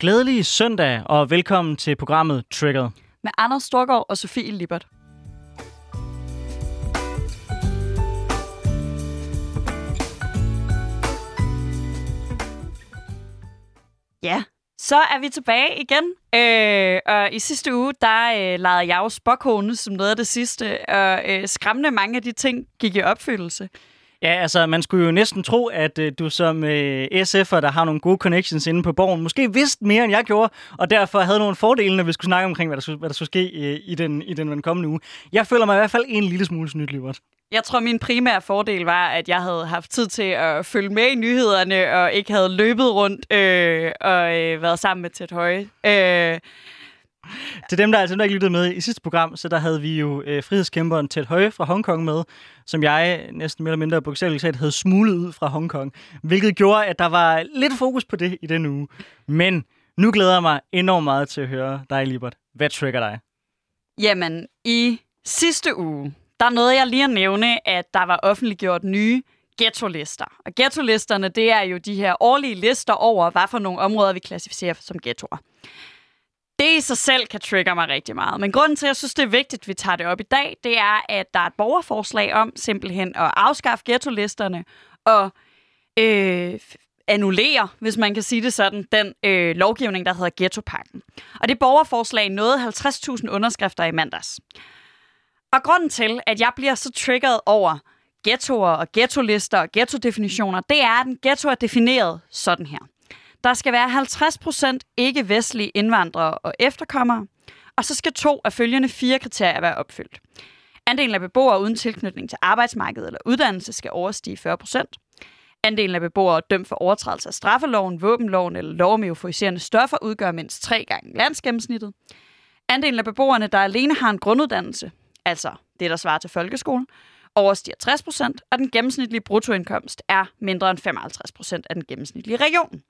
Glædelig søndag, og velkommen til programmet Triggered. Med Anders Storgård og Sofie Libert. Ja, så er vi tilbage igen. Øh, og i sidste uge, der øh, legede jeg jo spokhåne som noget af det sidste, og øh, skræmmende mange af de ting gik i opfyldelse. Ja, altså, man skulle jo næsten tro, at øh, du som øh, SF'er, der har nogle gode connections inde på borgen, måske vidste mere, end jeg gjorde, og derfor havde nogle fordele, når vi skulle snakke omkring, hvad der skulle, hvad der skulle ske øh, i, den, i den kommende uge. Jeg føler mig i hvert fald en lille smule snydt, Livert. Jeg tror, min primære fordel var, at jeg havde haft tid til at følge med i nyhederne, og ikke havde løbet rundt øh, og øh, været sammen med Tæt Høje. Øh, til dem, der, altså, der ikke lyttede med i sidste program, så der havde vi jo øh, frihedskæmperen Ted Høje fra Hongkong med, som jeg næsten mere eller mindre bogstaveligt talt havde smuglet ud fra Hongkong, hvilket gjorde, at der var lidt fokus på det i den uge. Men nu glæder jeg mig enormt meget til at høre dig, Libert. Hvad trigger dig? Jamen, i sidste uge, der nåede jeg lige at nævne, at der var offentliggjort nye ghetto-lister. Og ghetto-listerne, det er jo de her årlige lister over, hvad for nogle områder vi klassificerer som ghettoer. Det i sig selv kan trigge mig rigtig meget. Men grunden til, at jeg synes, det er vigtigt, at vi tager det op i dag, det er, at der er et borgerforslag om simpelthen at afskaffe ghetto-listerne og øh, annullere, hvis man kan sige det sådan, den øh, lovgivning, der hedder ghettopakken. Og det borgerforslag nåede 50.000 underskrifter i mandags. Og grunden til, at jeg bliver så triggeret over ghettoer og ghettolister og ghettodefinitioner, det er, at en ghetto er defineret sådan her. Der skal være 50% ikke-vestlige indvandrere og efterkommere, og så skal to af følgende fire kriterier være opfyldt. Andelen af beboere uden tilknytning til arbejdsmarkedet eller uddannelse skal overstige 40%. Andelen af beboere dømt for overtrædelse af straffeloven, våbenloven eller lov om euforiserende stoffer udgør mindst tre gange landsgennemsnittet. Andelen af beboerne, der alene har en grunduddannelse, altså det, der svarer til folkeskolen, overstiger 60 procent, og den gennemsnitlige bruttoindkomst er mindre end 55 procent af den gennemsnitlige region.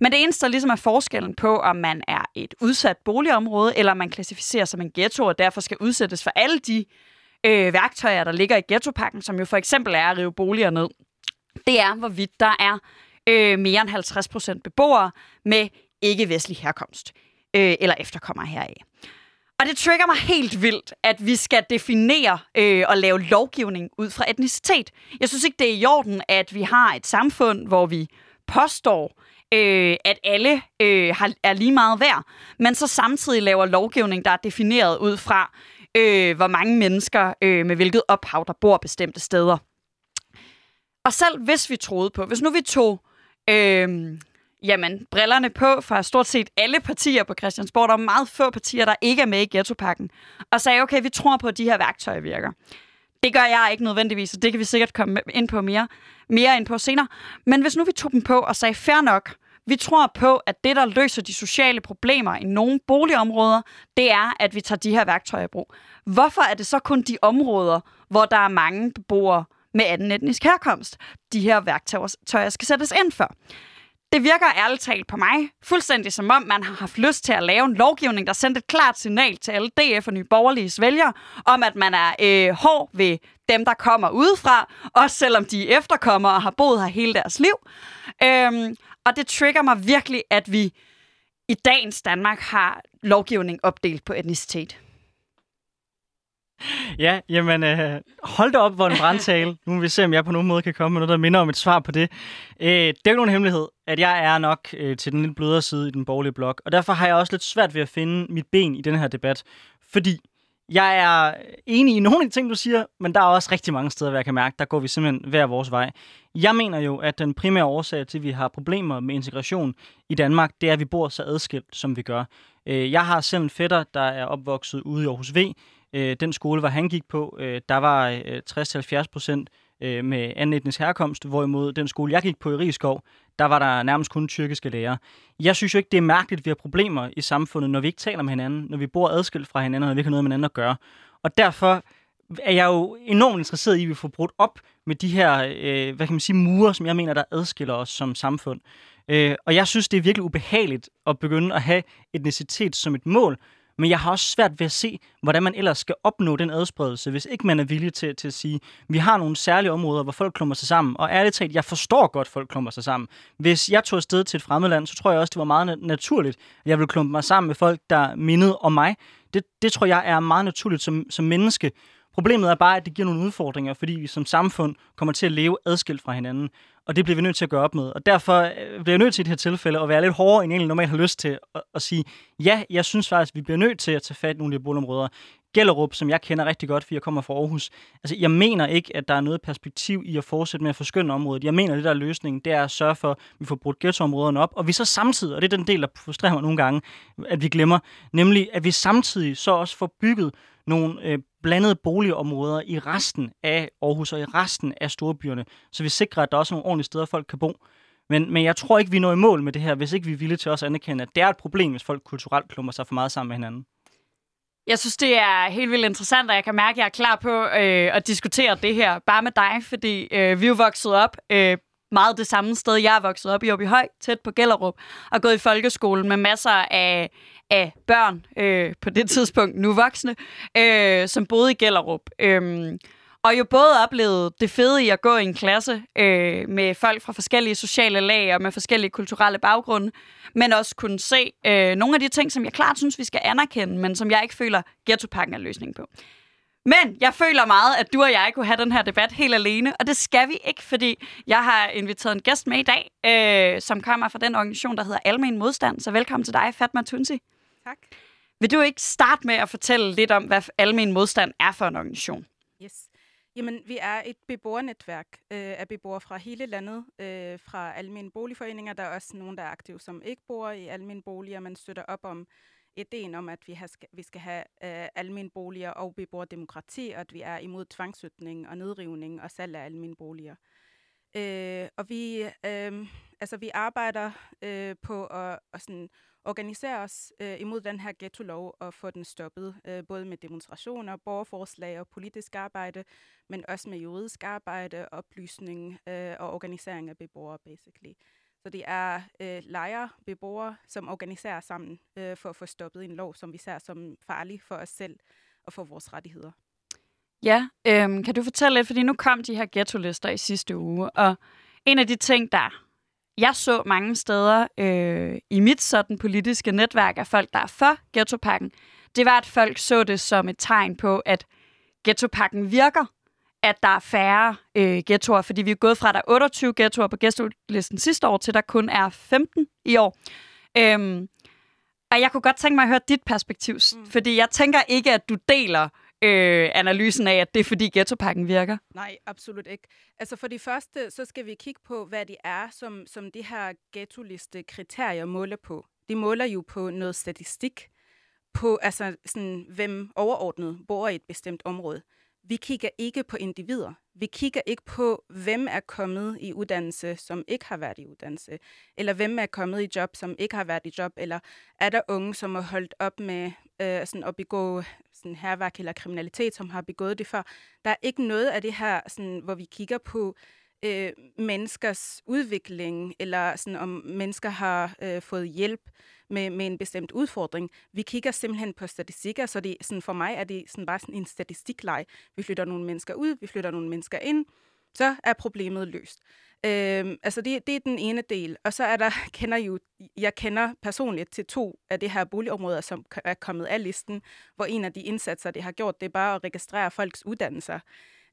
Men det eneste, der ligesom er forskellen på, om man er et udsat boligområde, eller man klassificerer som en ghetto, og derfor skal udsættes for alle de øh, værktøjer, der ligger i ghettopakken, som jo for eksempel er at rive boliger ned, det er, hvorvidt der er øh, mere end 50 procent beboere med ikke-vestlig herkomst, øh, eller efterkommer heraf. Og det trigger mig helt vildt, at vi skal definere øh, og lave lovgivning ud fra etnicitet. Jeg synes ikke, det er i orden, at vi har et samfund, hvor vi påstår, øh, at alle øh, har, er lige meget værd, men så samtidig laver lovgivning, der er defineret ud fra, øh, hvor mange mennesker øh, med hvilket ophav, der bor bestemte steder. Og selv hvis vi troede på, hvis nu vi tog øh, jamen, brillerne på fra stort set alle partier på Christiansborg. Der er meget få partier, der ikke er med i ghettopakken. Og sagde, okay, vi tror på, at de her værktøjer virker. Det gør jeg ikke nødvendigvis, og det kan vi sikkert komme ind på mere, mere ind på senere. Men hvis nu vi tog dem på og sagde, fair nok, vi tror på, at det, der løser de sociale problemer i nogle boligområder, det er, at vi tager de her værktøjer i brug. Hvorfor er det så kun de områder, hvor der er mange beboere med anden etnisk herkomst, de her værktøjer skal sættes ind for? Det virker ærligt talt på mig fuldstændig som om, man har haft lyst til at lave en lovgivning, der sendte et klart signal til alle DF og Nye Borgerlige vælgere, om at man er øh, hård ved dem, der kommer udefra, også selvom de er efterkommere og har boet her hele deres liv. Øhm, og det trigger mig virkelig, at vi i dagens Danmark har lovgivning opdelt på etnicitet. Ja, jamen, øh, hold da op, hvor en brandtale. Nu vil vi se, om jeg på nogen måde kan komme med noget, der minder om et svar på det. Øh, det er jo ikke nogen hemmelighed, at jeg er nok øh, til den lidt blødere side i den borgerlige blok, og derfor har jeg også lidt svært ved at finde mit ben i den her debat, fordi jeg er enig i nogle af de ting, du siger, men der er også rigtig mange steder, hvor jeg kan mærke, der går vi simpelthen hver vores vej. Jeg mener jo, at den primære årsag til, at vi har problemer med integration i Danmark, det er, at vi bor så adskilt, som vi gør. Øh, jeg har selv en fætter, der er opvokset ude i Aarhus V, øh, den skole, hvor han gik på, øh, der var øh, 60-70 procent øh, med anden etnisk herkomst, hvorimod den skole, jeg gik på i Rigskov, der var der nærmest kun tyrkiske lærere. Jeg synes jo ikke, det er mærkeligt, at vi har problemer i samfundet, når vi ikke taler med hinanden, når vi bor adskilt fra hinanden, og når vi ikke har noget med hinanden at gøre. Og derfor er jeg jo enormt interesseret i, at vi får brudt op med de her, øh, hvad kan man sige, mure, som jeg mener, der adskiller os som samfund. Øh, og jeg synes, det er virkelig ubehageligt at begynde at have etnicitet som et mål, men jeg har også svært ved at se, hvordan man ellers skal opnå den adspredelse, hvis ikke man er villig til, til at sige, vi har nogle særlige områder, hvor folk klumper sig sammen. Og ærligt talt, jeg forstår godt, at folk klumper sig sammen. Hvis jeg tog afsted til et fremmed land, så tror jeg også, det var meget naturligt, at jeg ville klumpe mig sammen med folk, der mindede om mig. Det, det tror jeg er meget naturligt som, som menneske. Problemet er bare, at det giver nogle udfordringer, fordi vi som samfund kommer til at leve adskilt fra hinanden. Og det bliver vi nødt til at gøre op med. Og derfor øh, bliver jeg nødt til i det her tilfælde at være lidt hårdere, end jeg normalt har lyst til at, at sige, ja, jeg synes faktisk, at vi bliver nødt til at tage fat i nogle af de boligområder. Gellerup, som jeg kender rigtig godt, fordi jeg kommer fra Aarhus. Altså, jeg mener ikke, at der er noget perspektiv i at fortsætte med at forskynde området. Jeg mener, at det der er løsningen, det er at sørge for, at vi får brudt ghettoområderne op, og vi så samtidig, og det er den del, der frustrerer mig nogle gange, at vi glemmer, nemlig at vi samtidig så også får bygget nogle øh, blandede boligområder i resten af Aarhus og i resten af storbyerne, så vi sikrer, at der også er nogle ordentlige steder, folk kan bo. Men, men jeg tror ikke, vi når i mål med det her, hvis ikke vi er villige til også at anerkende, at det er et problem, hvis folk kulturelt klummer sig for meget sammen med hinanden. Jeg synes, det er helt vildt interessant, og jeg kan mærke, at jeg er klar på øh, at diskutere det her bare med dig, fordi øh, vi er jo vokset op øh, meget det samme sted. Jeg er vokset op i Høj, tæt på Gellerup, og gået i folkeskolen med masser af, af børn, øh, på det tidspunkt nu voksne, øh, som boede i Gellerup. Øh, og jo både oplevet det fede i at gå i en klasse øh, med folk fra forskellige sociale lag og med forskellige kulturelle baggrunde, men også kunne se øh, nogle af de ting, som jeg klart synes, vi skal anerkende, men som jeg ikke føler, ghettopakken er løsning på. Men jeg føler meget, at du og jeg kunne have den her debat helt alene, og det skal vi ikke, fordi jeg har inviteret en gæst med i dag, øh, som kommer fra den organisation, der hedder Almen Modstand. Så velkommen til dig, Fatma Tunsi. Tak. Vil du ikke starte med at fortælle lidt om, hvad Almen Modstand er for en organisation? Yes. Jamen, vi er et beboernetværk øh, af beboere fra hele landet, øh, fra almindelige boligforeninger. Der er også nogen, der er aktive, som ikke bor i almindelige boliger, men støtter op om ideen om, at vi, har, vi skal have øh, almindelige boliger og beboerdemokrati, og at vi er imod tvangssytning og nedrivning og salg af almindelige boliger. Øh, og vi, øh, altså, vi arbejder øh, på at, at sådan, organisere os øh, imod den her ghetto-lov og få den stoppet, øh, både med demonstrationer, borgerforslag og politisk arbejde, men også med juridisk arbejde, oplysning øh, og organisering af beboere, basically. Så det er øh, lejere, beboere, som organiserer sammen øh, for at få stoppet en lov, som vi ser som farlig for os selv og for vores rettigheder. Ja, øhm, kan du fortælle lidt, fordi nu kom de her ghetto-lister i sidste uge, og en af de ting, der jeg så mange steder øh, i mit sådan politiske netværk af folk, der er for ghettopakken, det var, at folk så det som et tegn på, at ghettopakken virker, at der er færre øh, ghettoer, fordi vi er gået fra, at der er 28 ghettoer på ghetto-listen sidste år, til der kun er 15 i år. Øhm, og jeg kunne godt tænke mig at høre dit perspektiv, mm. fordi jeg tænker ikke, at du deler øh, analysen af, at det er fordi ghettopakken virker? Nej, absolut ikke. Altså for det første, så skal vi kigge på, hvad det er, som, som de her ghetto-liste kriterier måler på. De måler jo på noget statistik, på altså sådan, hvem overordnet bor i et bestemt område. Vi kigger ikke på individer. Vi kigger ikke på, hvem er kommet i uddannelse, som ikke har været i uddannelse, eller hvem er kommet i job, som ikke har været i job, eller er der unge, som har holdt op med øh, sådan at begå sådan herværk eller kriminalitet, som har begået det før. Der er ikke noget af det her, sådan, hvor vi kigger på øh, øh, menneskers udvikling, eller sådan, om mennesker har øh, fået hjælp med, med en bestemt udfordring. Vi kigger simpelthen på statistikker, så det, sådan, for mig er det sådan bare sådan en statistikleg. Vi flytter nogle mennesker ud, vi flytter nogle mennesker ind, så er problemet løst. Øhm, altså det, det er den ene del. Og så er der, kender jo, jeg kender personligt til to af det her boligområder, som er kommet af listen, hvor en af de indsatser, det har gjort, det er bare at registrere folks uddannelser.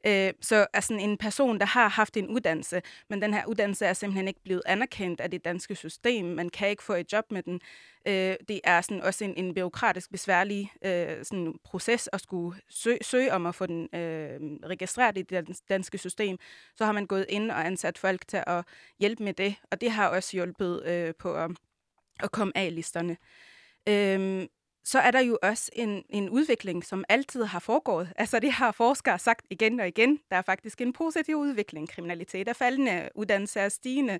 Øh, så altså en person, der har haft en uddannelse, men den her uddannelse er simpelthen ikke blevet anerkendt af det danske system. Man kan ikke få et job med den. Øh, det er sådan også en, en byråkratisk besværlig øh, sådan proces at skulle søge, søge om at få den øh, registreret i det danske system. Så har man gået ind og ansat folk til at hjælpe med det, og det har også hjulpet øh, på at, at komme af listerne. Øh, så er der jo også en, en udvikling, som altid har foregået. Altså det har forskere sagt igen og igen. Der er faktisk en positiv udvikling. Kriminalitet er faldende, uddannelse er stigende,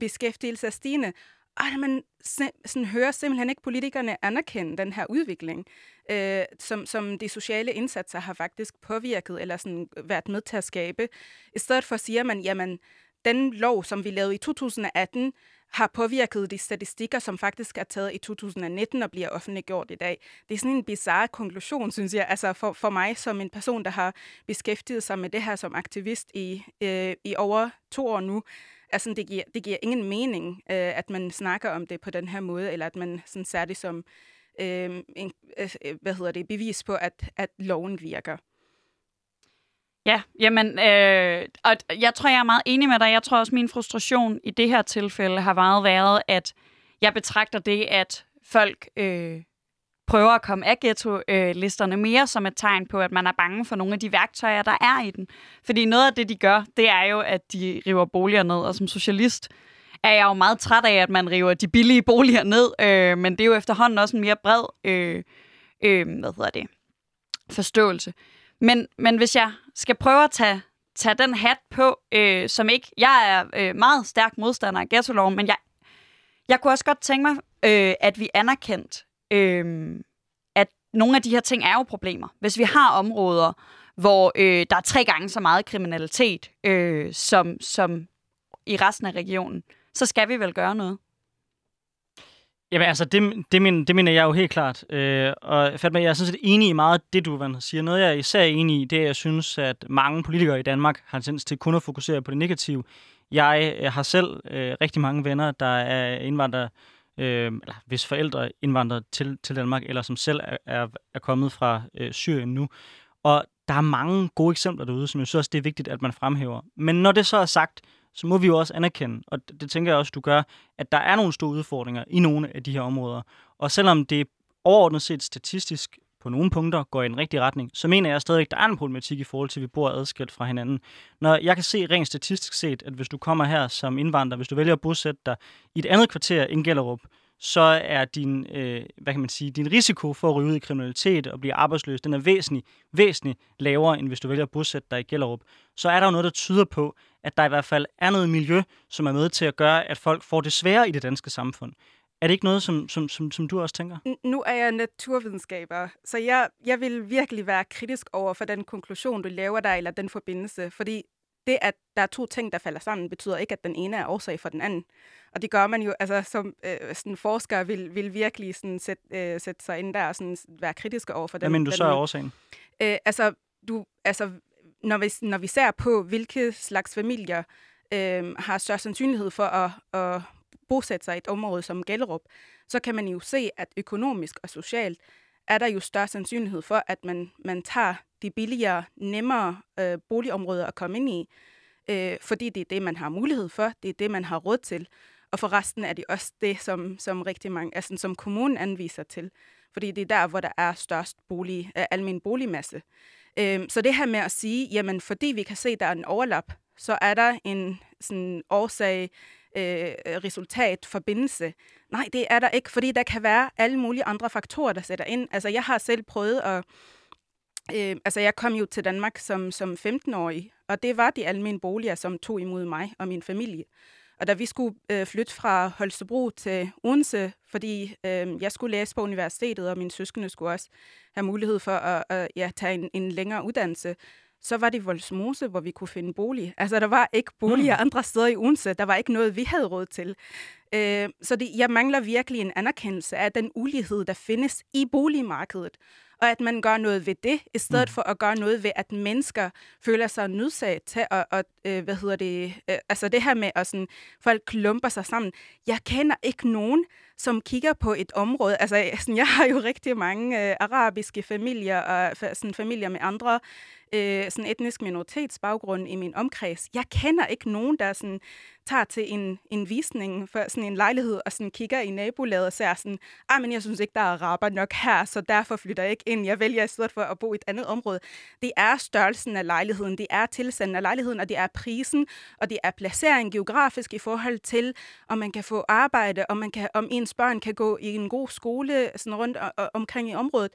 beskæftigelse er stigende. Og man sådan, hører simpelthen ikke politikerne anerkende den her udvikling, øh, som, som de sociale indsatser har faktisk påvirket eller sådan været med til at skabe. I stedet for siger man, jamen, den lov, som vi lavede i 2018, har påvirket de statistikker, som faktisk er taget i 2019 og bliver offentliggjort i dag. Det er sådan en bizarre konklusion, synes jeg, altså for, for mig som en person, der har beskæftiget sig med det her som aktivist i, øh, i over to år nu. Altså, det giver, det giver ingen mening, øh, at man snakker om det på den her måde, eller at man sådan særligt som øh, en, øh, øh hvad hedder det, bevis på, at, at loven virker. Ja, jamen, øh, og jeg tror, jeg er meget enig med dig. Jeg tror også, min frustration i det her tilfælde har meget været, at jeg betragter det, at folk øh, prøver at komme af ghetto-listerne mere som et tegn på, at man er bange for nogle af de værktøjer, der er i den. Fordi noget af det, de gør, det er jo, at de river boliger ned, og som socialist er jeg jo meget træt af, at man river de billige boliger ned, øh, men det er jo efterhånden også en mere bred øh, øh, hvad hedder det, forståelse. Men, men hvis jeg skal prøve at tage, tage den hat på, øh, som ikke... Jeg er øh, meget stærk modstander af ghetto men jeg, jeg kunne også godt tænke mig, øh, at vi anerkendt, øh, at nogle af de her ting er jo problemer. Hvis vi har områder, hvor øh, der er tre gange så meget kriminalitet øh, som, som i resten af regionen, så skal vi vel gøre noget. Jamen altså, det, det, mener, det mener jeg jo helt klart. Øh, og Fatma, jeg er sådan set enig i meget af det, du Van, siger. Noget, jeg er især enig i, det er, at jeg synes, at mange politikere i Danmark har tendens til kun at fokusere på det negative. Jeg øh, har selv øh, rigtig mange venner, der er indvandrere, øh, eller hvis forældre indvandrer til, til Danmark, eller som selv er, er, er kommet fra øh, Syrien nu. Og der er mange gode eksempler derude, som jeg synes også, det er vigtigt, at man fremhæver. Men når det så er sagt, så må vi jo også anerkende, og det, tænker jeg også, du gør, at der er nogle store udfordringer i nogle af de her områder. Og selvom det overordnet set statistisk på nogle punkter går i den rigtige retning, så mener jeg stadig, at der er en problematik i forhold til, at vi bor adskilt fra hinanden. Når jeg kan se rent statistisk set, at hvis du kommer her som indvandrer, hvis du vælger at bosætte dig i et andet kvarter end Gellerup, så er din, øh, hvad kan man sige, din risiko for at ryge ud i kriminalitet og blive arbejdsløs, den er væsentlig, væsentligt lavere, end hvis du vælger at bosætte dig i Gellerup. Så er der jo noget, der tyder på, at der i hvert fald er noget miljø, som er med til at gøre, at folk får det sværere i det danske samfund. Er det ikke noget, som, som, som, som du også tænker? Nu er jeg naturvidenskaber, så jeg, jeg vil virkelig være kritisk over for den konklusion, du laver der, eller den forbindelse. Fordi det, at der er to ting, der falder sammen, betyder ikke, at den ene er årsag for den anden. Og det gør man jo, altså som øh, sådan forsker vil, vil virkelig sådan sætte, øh, sætte sig ind der og sådan være kritiske over for den. Hvad mener du den, så er årsagen? Øh, altså, du, altså når, vi, når vi ser på, hvilke slags familier øh, har større sandsynlighed for at, at bosætte sig i et område som Gellerup, så kan man jo se, at økonomisk og socialt er der jo større sandsynlighed for, at man, man tager de billigere, nemmere øh, boligområder at komme ind i, øh, fordi det er det, man har mulighed for, det er det, man har råd til. Og for resten er det også det, som, som rigtig mange, altså som kommunen anviser til, fordi det er der, hvor der er størst bolig, øh, almen boligmasse. Øh, så det her med at sige, jamen fordi vi kan se, at der er en overlap, så er der en sådan årsag, øh, resultat, forbindelse. Nej, det er der ikke, fordi der kan være alle mulige andre faktorer, der sætter ind. Altså, jeg har selv prøvet at... Øh, altså, jeg kom jo til Danmark som, som 15-årig, og det var de almindelige boliger, som tog imod mig og min familie. Og da vi skulle øh, flytte fra Holstebro til Odense, fordi øh, jeg skulle læse på universitetet, og mine søskende skulle også have mulighed for at, at ja, tage en, en længere uddannelse, så var det Voldsmose, hvor vi kunne finde bolig. Altså, der var ikke boliger mm. andre steder i Odense. Der var ikke noget, vi havde råd til. Øh, så det, jeg mangler virkelig en anerkendelse af den ulighed, der findes i boligmarkedet og at man gør noget ved det, i stedet mm. for at gøre noget ved, at mennesker føler sig nødsaget til at, at øh, hvad hedder det, øh, altså det her med, at sådan, folk klumper sig sammen. Jeg kender ikke nogen, som kigger på et område. Altså, sådan, jeg har jo rigtig mange øh, arabiske familier og sådan, familier med andre øh, sådan etnisk minoritetsbaggrund i min omkreds. Jeg kender ikke nogen, der sådan, tager til en, en visning for sådan en lejlighed og sådan kigger i nabolaget og ser sådan, ah, men jeg synes ikke, der er araber nok her, så derfor flytter jeg ikke ind. Jeg vælger i stedet for at bo i et andet område. Det er størrelsen af lejligheden, det er tilstanden af lejligheden, og det er prisen, og det er placering geografisk i forhold til, om man kan få arbejde, om, man kan, om ens børn kan gå i en god skole sådan rundt og, og, omkring i området.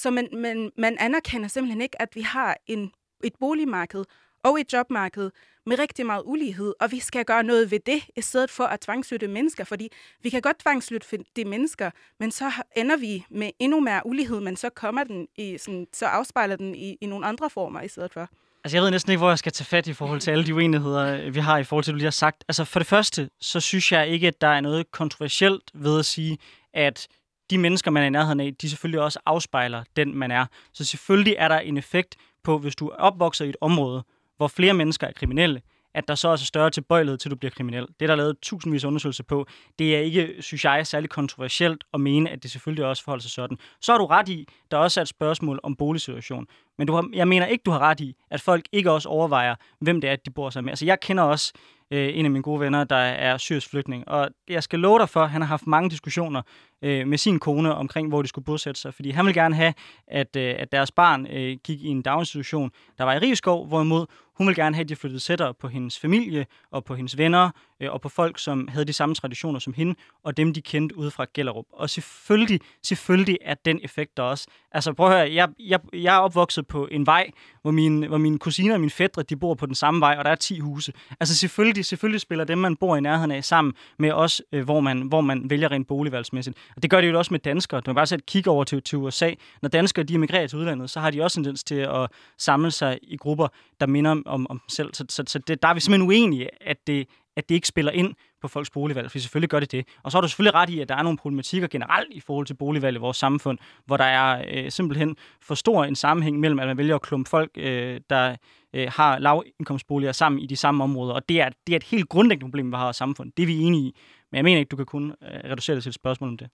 Så man, man, man anerkender simpelthen ikke, at vi har en, et boligmarked og et jobmarked med rigtig meget ulighed, og vi skal gøre noget ved det, i stedet for at tvangslytte mennesker, fordi vi kan godt tvangslytte de mennesker, men så ender vi med endnu mere ulighed, men så kommer den i, sådan, så afspejler den i, i nogle andre former i stedet for. Altså, jeg ved næsten ikke, hvor jeg skal tage fat i forhold til alle de uenigheder, øh, vi har i forhold til, det, du lige har sagt. Altså, for det første, så synes jeg ikke, at der er noget kontroversielt ved at sige, at de mennesker, man er i nærheden af, de selvfølgelig også afspejler den, man er. Så selvfølgelig er der en effekt på, hvis du er opvokset i et område, hvor flere mennesker er kriminelle, at der så også er større tilbøjelighed til, at du bliver kriminel. Det er der lavet tusindvis af undersøgelser på. Det er ikke, synes jeg, særlig kontroversielt at mene, at det selvfølgelig også forholder sig sådan. Så har du ret i, der også er et spørgsmål om boligsituation. Men du har, jeg mener ikke, du har ret i, at folk ikke også overvejer, hvem det er, de bor sammen med. Altså, jeg kender også øh, en af mine gode venner, der er syrisk flygtning, og jeg skal love dig for, at han har haft mange diskussioner øh, med sin kone omkring, hvor de skulle bosætte sig, fordi han vil gerne have, at, øh, at deres barn øh, gik i en daginstitution, der var i Rigskov, hvorimod hun vil gerne have, at de flyttede sættere på hendes familie og på hendes venner øh, og på folk, som havde de samme traditioner som hende, og dem, de kendte ude fra Gellerup. Og selvfølgelig, selvfølgelig er den effekt der også. Altså prøv at høre, jeg, jeg, jeg er opvokset på en vej, hvor mine, hvor mine kusiner og mine fædre, de bor på den samme vej, og der er 10 huse. Altså selvfølgelig, selvfølgelig spiller dem, man bor i nærheden af, sammen med os, øh, hvor, man, hvor man vælger rent boligvalgsmæssigt. Og det gør det jo også med danskere. Du kan bare sætte kig over til, til USA. Når danskere de emigrerer til udlandet, så har de også en tendens til at samle sig i grupper, der minder om, om selv. Så, så, så det, der er vi simpelthen uenige, at det, at det ikke spiller ind på folks boligvalg, for selvfølgelig gør det det. Og så har du selvfølgelig ret i, at der er nogle problematikker generelt i forhold til boligvalg i vores samfund, hvor der er øh, simpelthen for stor en sammenhæng mellem, at man vælger at klumpe folk, øh, der øh, har lavindkomstboliger sammen i de samme områder. Og det er, det er et helt grundlæggende problem, vi har i samfundet. Det er vi enige i. Men jeg mener ikke, du kan kun øh, reducere det til et spørgsmål om det.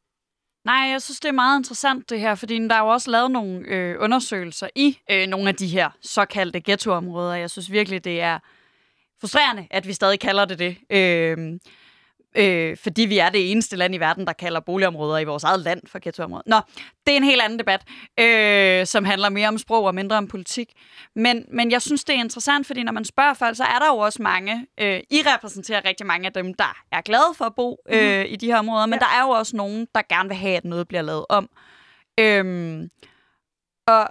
Nej, jeg synes, det er meget interessant det her, fordi der er jo også lavet nogle øh, undersøgelser i øh, nogle af de her såkaldte ghettoområder. Jeg synes virkelig, det er frustrerende, at vi stadig kalder det det. Øh, øh, fordi vi er det eneste land i verden, der kalder boligområder i vores eget land for ghettoområder. Nå, det er en helt anden debat, øh, som handler mere om sprog og mindre om politik. Men, men jeg synes, det er interessant, fordi når man spørger folk, så er der jo også mange, øh, I repræsenterer rigtig mange af dem, der er glade for at bo øh, mm. i de her områder, men ja. der er jo også nogen, der gerne vil have, at noget bliver lavet om. Øh, og,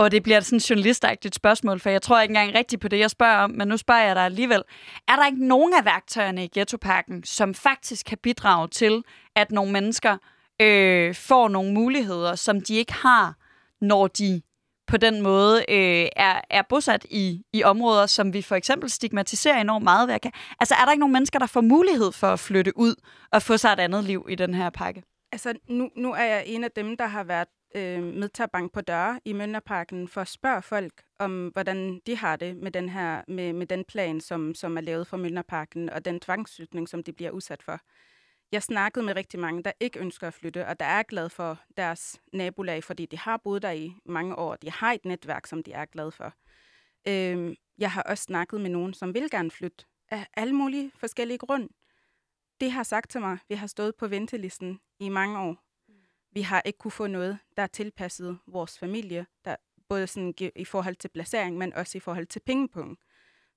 og det bliver sådan et journalistagtigt spørgsmål, for jeg tror ikke engang rigtigt på det, jeg spørger om, men nu spørger jeg dig alligevel. Er der ikke nogen af værktøjerne i Ghettoparken, som faktisk kan bidrage til, at nogle mennesker øh, får nogle muligheder, som de ikke har, når de på den måde øh, er, er bosat i, i områder, som vi for eksempel stigmatiserer enormt meget ved Altså er der ikke nogen mennesker, der får mulighed for at flytte ud og få sig et andet liv i den her pakke? Altså nu, nu er jeg en af dem, der har været øh, med bank på døre i Mønderparken for at spørge folk om, hvordan de har det med den her med, med den plan, som, som er lavet for Mønderparken, og den tvangsflytning, som de bliver udsat for. Jeg snakkede med rigtig mange, der ikke ønsker at flytte, og der er glad for deres nabolag, fordi de har boet der i mange år. De har et netværk, som de er glade for. Øh, jeg har også snakket med nogen, som vil gerne flytte af alle mulige forskellige grunde. Det har sagt til mig, vi har stået på ventelisten i mange år, vi har ikke kunne få noget, der er tilpasset vores familie, der både sådan i forhold til placering, men også i forhold til pengepunkt.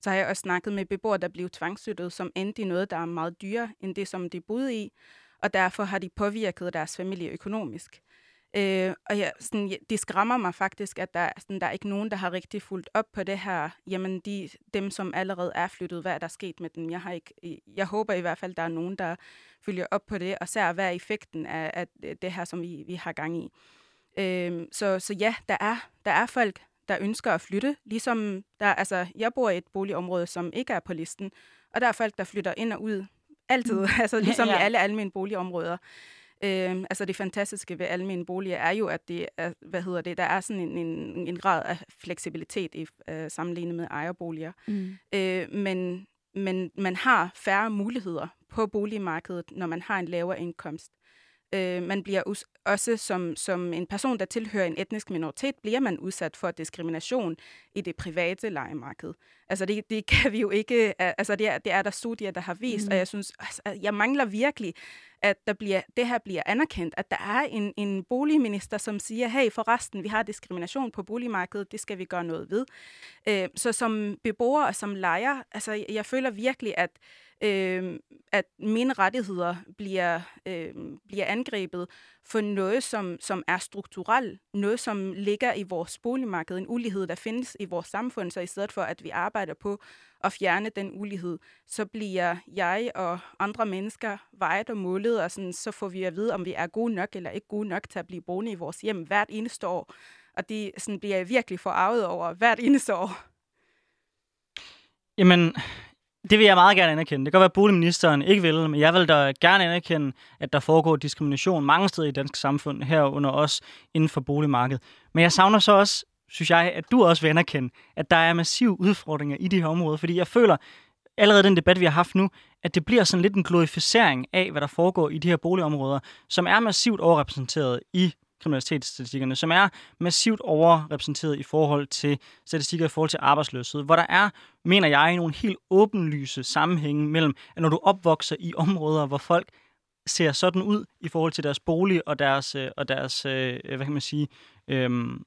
Så har jeg også snakket med beboere, der blev tvangsstøttet, som endte i noget, der er meget dyrere end det, som de boede i, og derfor har de påvirket deres familie økonomisk. Øh, og jeg, sådan, det skræmmer mig faktisk, at der, sådan, der er ikke nogen, der har rigtig fulgt op på det her. Jamen, de, dem, som allerede er flyttet, hvad er der sket med dem? Jeg, har ikke, jeg håber i hvert fald, der er nogen, der følger op på det, og ser, hvad er effekten af, af det her, som vi, vi har gang i. Øh, så, så ja, der er, der er folk, der ønsker at flytte, ligesom der, altså, jeg bor i et boligområde, som ikke er på listen, og der er folk, der flytter ind og ud altid, mm. altså ligesom ja, ja. i alle almindelige boligområder. Øh, altså det fantastiske ved almindelige boliger er jo, at det er, hvad hedder det, der er sådan en, en, en grad af fleksibilitet i øh, sammenlignet med ejerboliger. Mm. Øh, men, men man har færre muligheder på boligmarkedet, når man har en lavere indkomst. Øh, man bliver også som, som en person, der tilhører en etnisk minoritet, bliver man udsat for diskrimination i det private lejemarked. Altså det, det kan vi jo ikke, altså det er, det er der studier, der har vist, mm. og jeg synes, altså, jeg mangler virkelig, at der bliver, det her bliver anerkendt, at der er en, en boligminister, som siger, hey forresten, vi har diskrimination på boligmarkedet, det skal vi gøre noget ved. Øh, så som beboer og som lejer, altså jeg føler virkelig, at øh, at mine rettigheder bliver, øh, bliver angrebet for noget, som, som er strukturelt, noget, som ligger i vores boligmarked, en ulighed, der findes i vores samfund, så i stedet for, at vi arbejder på at fjerne den ulighed, så bliver jeg og andre mennesker vejet og målet, og sådan, så får vi at vide, om vi er gode nok eller ikke gode nok til at blive boende i vores hjem hvert eneste år. og det sådan, bliver jeg virkelig forarvet over hvert eneste år. Jamen, det vil jeg meget gerne anerkende. Det kan godt være, at boligministeren ikke vil, men jeg vil da gerne anerkende, at der foregår diskrimination mange steder i det danske samfund, herunder også inden for boligmarkedet. Men jeg savner så også, synes jeg, at du også vil anerkende, at der er massive udfordringer i de her områder, fordi jeg føler, allerede den debat, vi har haft nu, at det bliver sådan lidt en glorificering af, hvad der foregår i de her boligområder, som er massivt overrepræsenteret i kriminalitetsstatistikkerne, som er massivt overrepræsenteret i forhold til statistikker i forhold til arbejdsløshed, hvor der er, mener jeg, nogle helt åbenlyse sammenhænge mellem, at når du opvokser i områder, hvor folk ser sådan ud i forhold til deres bolig og deres, øh, og deres øh, øh, hvad kan man sige, øhm,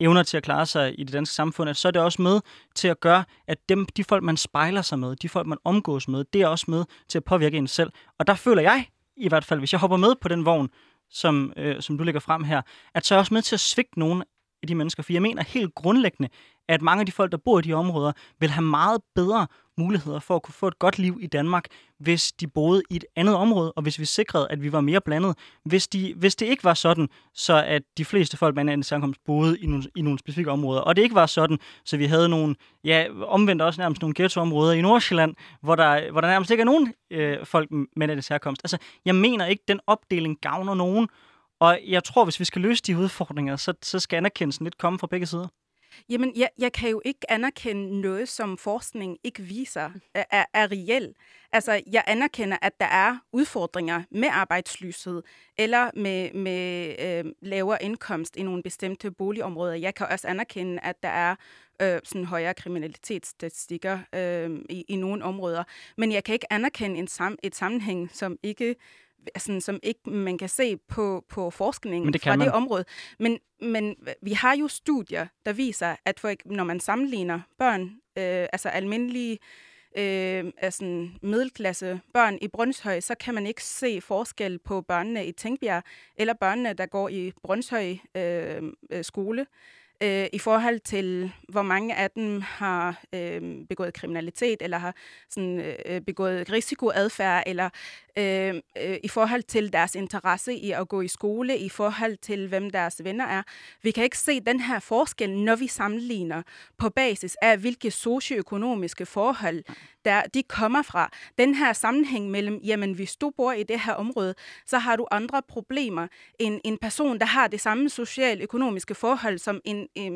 evner til at klare sig i det danske samfund, at så er det også med til at gøre, at dem, de folk, man spejler sig med, de folk, man omgås med, det er også med til at påvirke en selv. Og der føler jeg, i hvert fald, hvis jeg hopper med på den vogn, som, øh, som du lægger frem her, at så er jeg også med til at svigte nogle af de mennesker. For jeg mener helt grundlæggende, at mange af de folk, der bor i de områder, vil have meget bedre muligheder for at kunne få et godt liv i Danmark, hvis de boede i et andet område, og hvis vi sikrede, at vi var mere blandet. Hvis, de, hvis det ikke var sådan, så at de fleste folk med anden sammenkomst boede i nogle, i nogle specifikke områder, og det ikke var sådan, så vi havde nogle, ja, omvendt også nærmest nogle ghettoområder i Nordsjælland, hvor der, hvor der nærmest ikke er nogen øh, folk med anden herkomst. Altså, jeg mener ikke, den opdeling gavner nogen, og jeg tror, hvis vi skal løse de udfordringer, så, så skal anerkendelsen lidt komme fra begge sider. Jamen, jeg, jeg kan jo ikke anerkende noget, som forskning ikke viser er, er, er reelt. Altså, jeg anerkender, at der er udfordringer med arbejdsløshed eller med, med øh, lavere indkomst i nogle bestemte boligområder. Jeg kan også anerkende, at der er øh, sådan højere kriminalitetsstatistikker øh, i, i nogle områder. Men jeg kan ikke anerkende en sam, et sammenhæng, som ikke sådan, som ikke man kan se på, på forskningen Men det fra man. det område. Men, men vi har jo studier, der viser, at for, når man sammenligner børn, øh, altså almindelige øh, altså middelklasse børn i Brøndshøj, så kan man ikke se forskel på børnene i Tænkbjerg eller børnene, der går i Brøndshøj øh, øh skole øh, i forhold til, hvor mange af dem har øh, begået kriminalitet, eller har sådan, øh, begået risikoadfærd, eller øh, øh, i forhold til deres interesse i at gå i skole, i forhold til, hvem deres venner er. Vi kan ikke se den her forskel, når vi sammenligner på basis af, hvilke socioøkonomiske forhold der de kommer fra. Den her sammenhæng mellem, jamen hvis du bor i det her område, så har du andre problemer end en person, der har det samme socialøkonomiske forhold som, en, øh,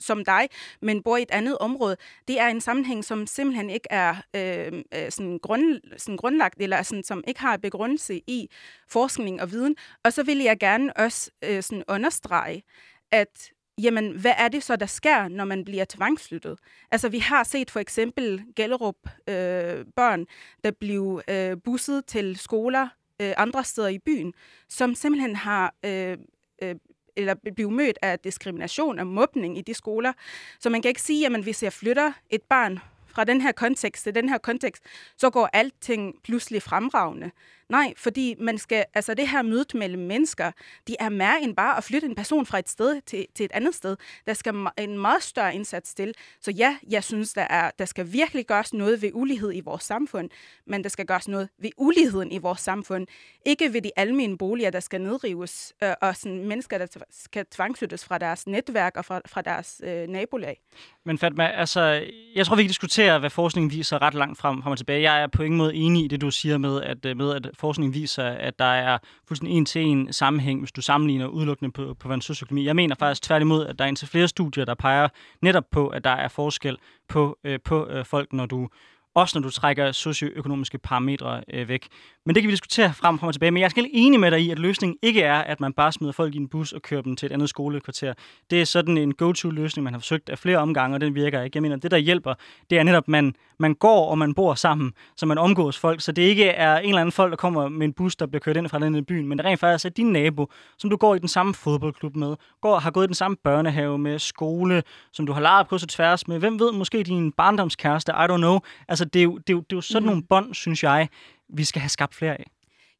som dig, men bor i et andet område. Det er en sammenhæng, som simpelthen ikke er øhm, øh, sådan, grund, sådan grundlagt, eller sådan, som ikke har begrundelse i forskning og viden. Og så vil jeg gerne også øh, sådan understrege, at jamen, hvad er det så, der sker, når man bliver tvangsflyttet? Altså, vi har set for eksempel Gellerup øh, børn, der blev øh, busset til skoler øh, andre steder i byen, som simpelthen har øh, øh, eller blive mødt af diskrimination og mobning i de skoler. Så man kan ikke sige, at hvis jeg flytter et barn fra den her kontekst til den her kontekst, så går alting pludselig fremragende. Nej, fordi man skal, altså det her møde mellem mennesker, de er mere end bare at flytte en person fra et sted til, til et andet sted. Der skal en meget større indsats til. Så ja, jeg synes, der, er, der skal virkelig gøres noget ved ulighed i vores samfund, men der skal gøres noget ved uligheden i vores samfund. Ikke ved de almindelige boliger, der skal nedrives, øh, og sådan mennesker, der skal tvangsflyttes fra deres netværk og fra, fra deres øh, nabolag. Men Fatma, altså, jeg tror, vi kan diskutere, hvad forskningen viser ret langt frem, frem og tilbage. Jeg er på ingen måde enig i det, du siger med, at, øh, med, at forskning viser, at der er fuldstændig en til en sammenhæng, hvis du sammenligner udelukkende på, på socioøkonomi. Jeg mener faktisk tværtimod, at der er indtil flere studier, der peger netop på, at der er forskel på, øh, på øh, folk, når du også når du trækker socioøkonomiske parametre øh, væk. Men det kan vi diskutere frem, og tilbage. Men jeg er helt enig med dig i, at løsningen ikke er, at man bare smider folk i en bus og kører dem til et andet skolekvarter. Det er sådan en go-to-løsning, man har forsøgt af flere omgange, og den virker ikke. Jeg mener, det der hjælper, det er netop, at man, man går og man bor sammen, så man omgås folk. Så det ikke er en eller anden folk, der kommer med en bus, der bliver kørt ind fra den i byen, men det rent faktisk er din nabo, som du går i den samme fodboldklub med, går, har gået i den samme børnehave med, skole, som du har leget på så tværs med. Hvem ved, måske din barndomskæreste, I don't know. Altså, det er jo, det er jo, det er jo sådan mm. nogle bånd, synes jeg, vi skal have skabt flere af.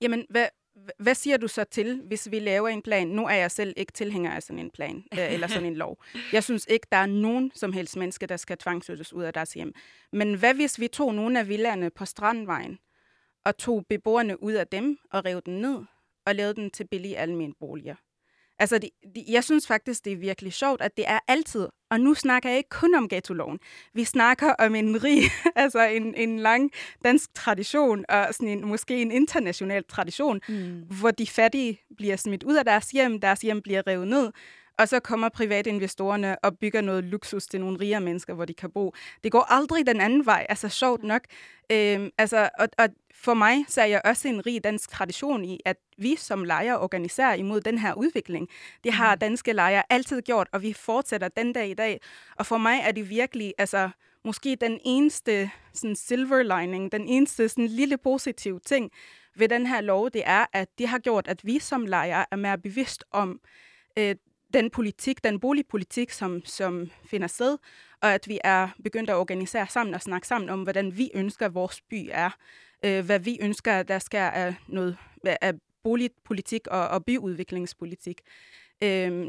Jamen, hvad, hvad siger du så til, hvis vi laver en plan? Nu er jeg selv ikke tilhænger af sådan en plan, øh, eller sådan en lov. Jeg synes ikke, der er nogen som helst mennesker, der skal tvangsflyttes ud af deres hjem. Men hvad hvis vi tog nogle af villerne på Strandvejen, og tog beboerne ud af dem, og rev dem ned, og lavede dem til billige almindelige boliger? Altså, de, de, jeg synes faktisk, det er virkelig sjovt, at det er altid, og nu snakker jeg ikke kun om ghetto-loven. Vi snakker om en rig, altså en, en lang dansk tradition, og sådan en, måske en international tradition, mm. hvor de fattige bliver smidt ud af deres hjem, deres hjem bliver revet ned, og så kommer privatinvestorerne og bygger noget luksus til nogle rige mennesker, hvor de kan bo. Det går aldrig den anden vej, altså sjovt nok. Øhm, altså, og, og for mig så er jeg også en rig dansk tradition i, at vi som lejere organiserer imod den her udvikling. Det har mm. danske lejere altid gjort, og vi fortsætter den dag i dag. Og for mig er det virkelig, altså måske den eneste sådan silver lining, den eneste sådan lille positive ting ved den her lov, det er, at det har gjort, at vi som lejere er mere bevidst om øh, den politik, den boligpolitik, som, som finder sted, og at vi er begyndt at organisere sammen og snakke sammen om, hvordan vi ønsker, at vores by er. Øh, hvad vi ønsker, at der skal af noget af boligpolitik og, og byudviklingspolitik. Øh,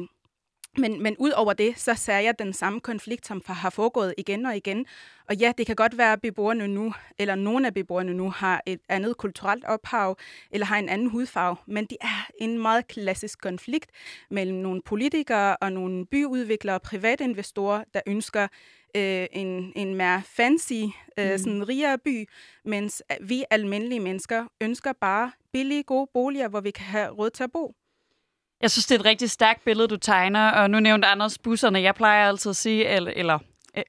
men, men ud over det, så ser jeg den samme konflikt, som har foregået igen og igen. Og ja, det kan godt være, at beboerne nu, eller nogle af beboerne nu, har et andet kulturelt ophav, eller har en anden hudfarve, men det er en meget klassisk konflikt mellem nogle politikere og nogle byudviklere og private investorer, der ønsker øh, en, en mere fancy, øh, mm. sådan rigere by, mens vi almindelige mennesker ønsker bare billige, gode boliger, hvor vi kan have råd til at bo. Jeg synes, det er et rigtig stærkt billede, du tegner, og nu nævnte Anders busserne. Jeg plejer altid at sige, eller, eller øh,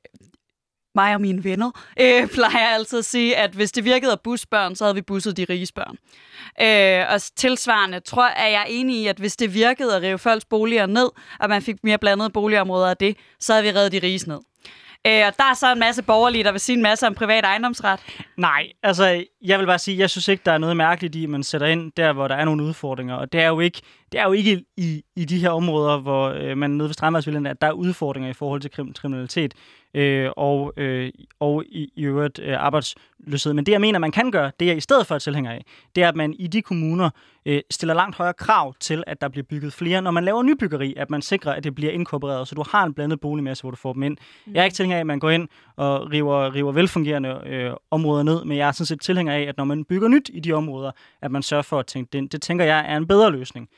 mig og mine venner, øh, plejer altid at sige, at hvis det virkede at busbørn, så havde vi busset de rige børn. Øh, og tilsvarende tror jeg, er jeg enig i, at hvis det virkede at rive folks boliger ned, og man fik mere blandede boligområder af det, så havde vi reddet de rige ned. Øh, og der er så en masse borgerlige, der vil sige en masse om privat ejendomsret. Nej, altså jeg vil bare sige, jeg synes ikke, der er noget mærkeligt i, at man sætter ind der, hvor der er nogle udfordringer. Og det er jo ikke, det er jo ikke i, i de her områder, hvor øh, man nede ved Strandvejsvillen, at der er udfordringer i forhold til krim, kriminalitet øh, og, øh, og i, i øvrigt øh, arbejdsløshed. Men det, jeg mener, man kan gøre, det er i stedet for at tilhænger af, det er, at man i de kommuner øh, stiller langt højere krav til, at der bliver bygget flere. Når man laver nybyggeri, at man sikrer, at det bliver inkorporeret, så du har en blandet boligmasse, hvor du får dem ind. Mm. Jeg er ikke tilhænger af, at man går ind og river, river velfungerende øh, områder ned, men jeg er sådan set tilhænger af, at når man bygger nyt i de områder, at man sørger for at tænke det Det tænker jeg er en bedre løsning.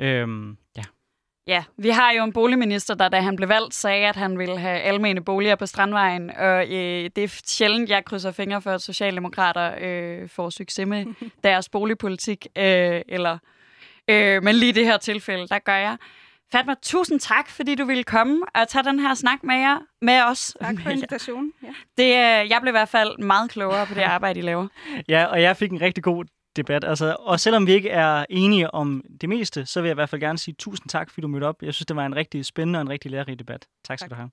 Øhm, ja. Ja, vi har jo en boligminister, der da han blev valgt, sagde, at han ville have almene boliger på Strandvejen, og øh, det er sjældent, jeg krydser fingre for, at Socialdemokrater øh, får succes med deres boligpolitik, øh, eller, øh, men lige det her tilfælde, der gør jeg. Fatma, tusind tak, fordi du ville komme og tage den her snak med, jer, med os. Tak for invitationen. Ja. Det, jeg blev i hvert fald meget klogere på det arbejde, I laver. Ja, og jeg fik en rigtig god debat. Altså, og selvom vi ikke er enige om det meste, så vil jeg i hvert fald gerne sige tusind tak, fordi du mødte op. Jeg synes, det var en rigtig spændende og en rigtig lærerig debat. Tak skal tak. du have.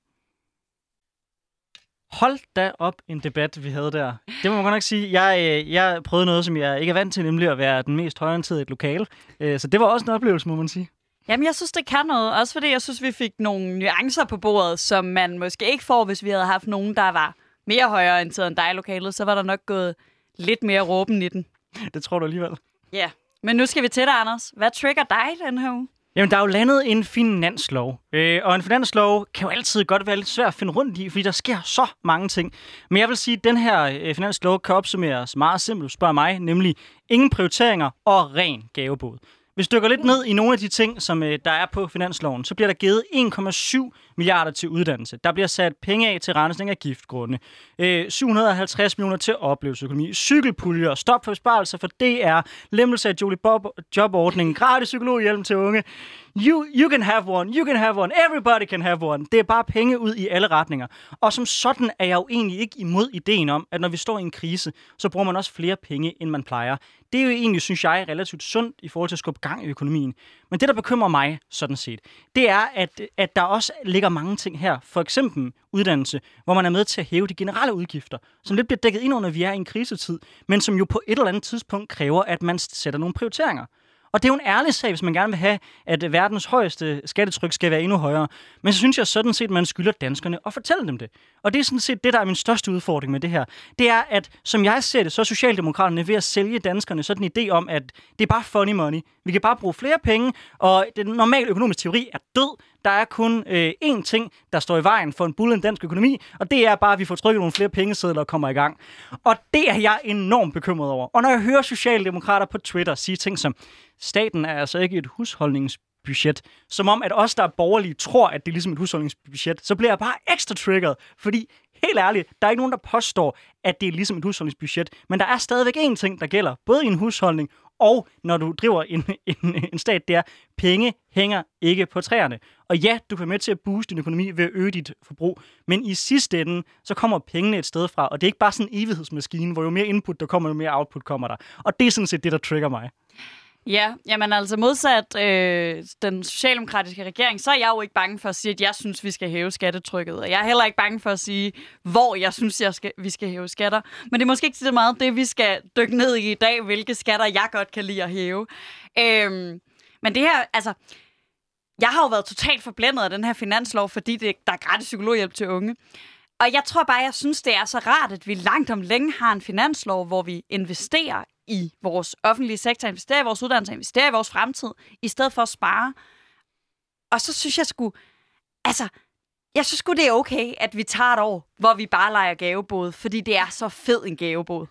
Hold da op en debat, vi havde der. Det må man godt nok sige. Jeg, øh, jeg prøvede noget, som jeg ikke er vant til, nemlig at være den mest højorienterede i et lokale. Øh, så det var også en oplevelse, må man sige. Jamen, jeg synes, det kan noget. Også fordi jeg synes, vi fik nogle nuancer på bordet, som man måske ikke får, hvis vi havde haft nogen, der var mere højorienteret end dig i lokalet. Så var der nok gået lidt mere råben i den. Det tror du alligevel. Ja, men nu skal vi til dig, Anders. Hvad trigger dig den her uge? Jamen, der er jo landet en finanslov. Øh, og en finanslov kan jo altid godt være lidt svært at finde rundt i, fordi der sker så mange ting. Men jeg vil sige, at den her øh, finanslov kan opsummeres meget simpelt, spørger mig, nemlig ingen prioriteringer og ren gavebod. Hvis du dykker lidt ned i nogle af de ting, som øh, der er på finansloven, så bliver der givet 1,7 milliarder til uddannelse. Der bliver sat penge af til rensning af giftgrunde. Øh, 750 millioner til oplevelsesøkonomi. Cykelpuljer, stop for besparelser for DR, lemmelse af Jolie Bob jobordningen, gratis psykologhjælp til unge. You, you can have one, you can have one, everybody can have one. Det er bare penge ud i alle retninger. Og som sådan er jeg jo egentlig ikke imod ideen om, at når vi står i en krise, så bruger man også flere penge, end man plejer. Det er jo egentlig, synes jeg, relativt sundt i forhold til at skubbe gang i økonomien. Men det, der bekymrer mig sådan set, det er, at, at der også ligger mange ting her. For eksempel uddannelse, hvor man er med til at hæve de generelle udgifter, som lidt bliver dækket ind under, at vi er i en krisetid, men som jo på et eller andet tidspunkt kræver, at man sætter nogle prioriteringer. Og det er jo en ærlig sag, hvis man gerne vil have, at verdens højeste skattetryk skal være endnu højere. Men så synes jeg sådan set, at man skylder danskerne at fortælle dem det. Og det er sådan set det, der er min største udfordring med det her. Det er, at som jeg ser det, så er Socialdemokraterne ved at sælge danskerne sådan en idé om, at det er bare funny money. Vi kan bare bruge flere penge, og den normale økonomiske teori er død. Der er kun øh, én ting, der står i vejen for en bulle dansk økonomi, og det er bare, at vi får trykket nogle flere pengesedler og kommer i gang. Og det er jeg enormt bekymret over. Og når jeg hører socialdemokrater på Twitter sige ting som, staten er altså ikke et husholdnings husholdningsbudget. Som om, at os, der er borgerlige, tror, at det er ligesom et husholdningsbudget. Så bliver jeg bare ekstra triggeret, fordi helt ærligt, der er ikke nogen, der påstår, at det er ligesom et husholdningsbudget. Men der er stadigvæk én ting, der gælder, både i en husholdning og når du driver en, en, en stat, det er, penge hænger ikke på træerne. Og ja, du kan med til at booste din økonomi ved at øge dit forbrug, men i sidste ende, så kommer pengene et sted fra, og det er ikke bare sådan en evighedsmaskine, hvor jo mere input der kommer, jo mere output kommer der. Og det er sådan set det, der trigger mig. Ja, jamen altså modsat øh, den socialdemokratiske regering, så er jeg jo ikke bange for at sige, at jeg synes, vi skal hæve skattetrykket. Og jeg er heller ikke bange for at sige, hvor jeg synes, jeg skal, vi skal hæve skatter. Men det er måske ikke så meget det, vi skal dykke ned i i dag, hvilke skatter jeg godt kan lide at hæve. Øhm, men det her, altså, jeg har jo været totalt forblændet af den her finanslov, fordi det, der er gratis psykologhjælp til unge. Og jeg tror bare, jeg synes, det er så rart, at vi langt om længe har en finanslov, hvor vi investerer i vores offentlige sektor, investere i vores uddannelse, investere i vores fremtid, i stedet for at spare. Og så synes jeg sgu, altså, jeg synes sgu, det er okay, at vi tager et år, hvor vi bare leger gavebåd, fordi det er så fed en gavebåd.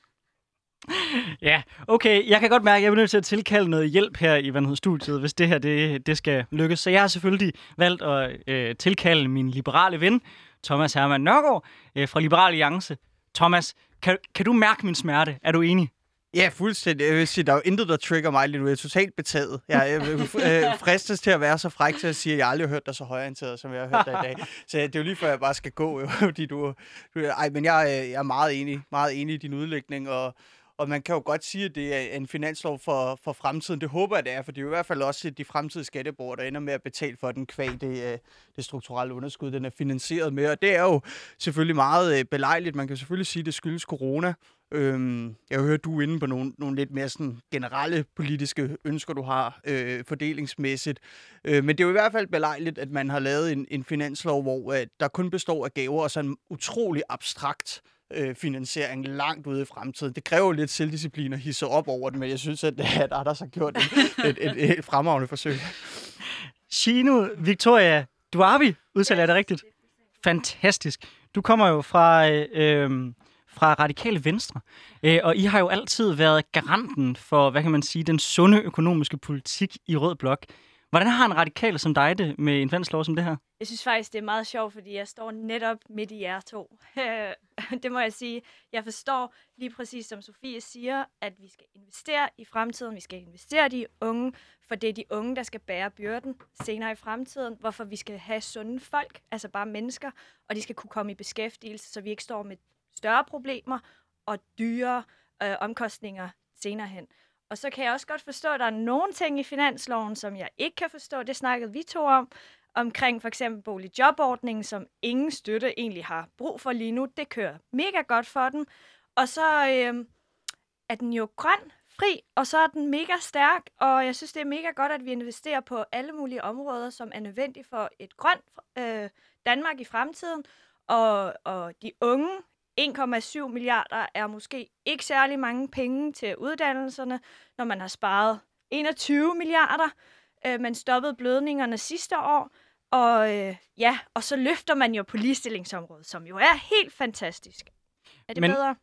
Ja, okay. Jeg kan godt mærke, at jeg er nødt til at tilkalde noget hjælp her i Vandhed Studiet, hvis det her det, det skal lykkes. Så jeg har selvfølgelig valgt at øh, tilkalde min liberale ven, Thomas Hermann Nørgaard øh, fra Liberal Alliance. Thomas, kan, kan du mærke min smerte? Er du enig? Ja, fuldstændig. Jeg vil sige, der er jo intet, der trigger mig lige nu. Jeg er totalt betaget. Jeg, er øh, fristes til at være så fræk til at sige, at jeg aldrig har hørt dig så højorienteret, som jeg har hørt dig i dag. Så det er jo lige før, jeg bare skal gå, jo, fordi du... du ej, men jeg, øh, jeg er meget enig, meget enig i din udlægning, og, og man kan jo godt sige, at det er en finanslov for, for fremtiden. Det håber jeg, det er, for det er jo i hvert fald også de fremtidige skatteborgere, der ender med at betale for den kvæg, det, øh, det strukturelle underskud, den er finansieret med. Og det er jo selvfølgelig meget øh, belejligt. Man kan selvfølgelig sige, at det skyldes corona. Øhm, jeg hører, du er inde på nogle, nogle lidt mere sådan generelle politiske ønsker, du har øh, fordelingsmæssigt. Øh, men det er jo i hvert fald belejligt, at man har lavet en, en finanslov, hvor øh, der kun består af gaver og sådan en utrolig abstrakt øh, finansiering langt ude i fremtiden. Det kræver lidt selvdisciplin at hisse op over det, men jeg synes, at, at Anders har gjort et, et, et, et fremragende forsøg. Shino Victoria Duavi, udtaler jeg det rigtigt? Fantastisk. Du kommer jo fra, øh, øh, fra Radikale Venstre, øh, og I har jo altid været garanten for, hvad kan man sige, den sunde økonomiske politik i Rød Blok. Hvordan har en radikal som dig det med en finanslov som det her? Jeg synes faktisk, det er meget sjovt, fordi jeg står netop midt i jer to. det må jeg sige. Jeg forstår lige præcis, som Sofie siger, at vi skal investere i fremtiden. Vi skal investere i de unge, for det er de unge, der skal bære byrden senere i fremtiden. Hvorfor vi skal have sunde folk, altså bare mennesker, og de skal kunne komme i beskæftigelse, så vi ikke står med større problemer og dyre øh, omkostninger senere hen. Og så kan jeg også godt forstå, at der er nogle ting i finansloven, som jeg ikke kan forstå. Det snakkede vi to om, omkring for eksempel boligjobordningen, som ingen støtte egentlig har brug for lige nu. Det kører mega godt for den. Og så øh, er den jo grøn, fri, og så er den mega stærk, og jeg synes, det er mega godt, at vi investerer på alle mulige områder, som er nødvendige for et grønt øh, Danmark i fremtiden. Og, og de unge 1,7 milliarder er måske ikke særlig mange penge til uddannelserne, når man har sparet 21 milliarder. Øh, man stoppede blødningerne sidste år, og øh, ja, og så løfter man jo på ligestillingsområdet, som jo er helt fantastisk. Er det Men... bedre?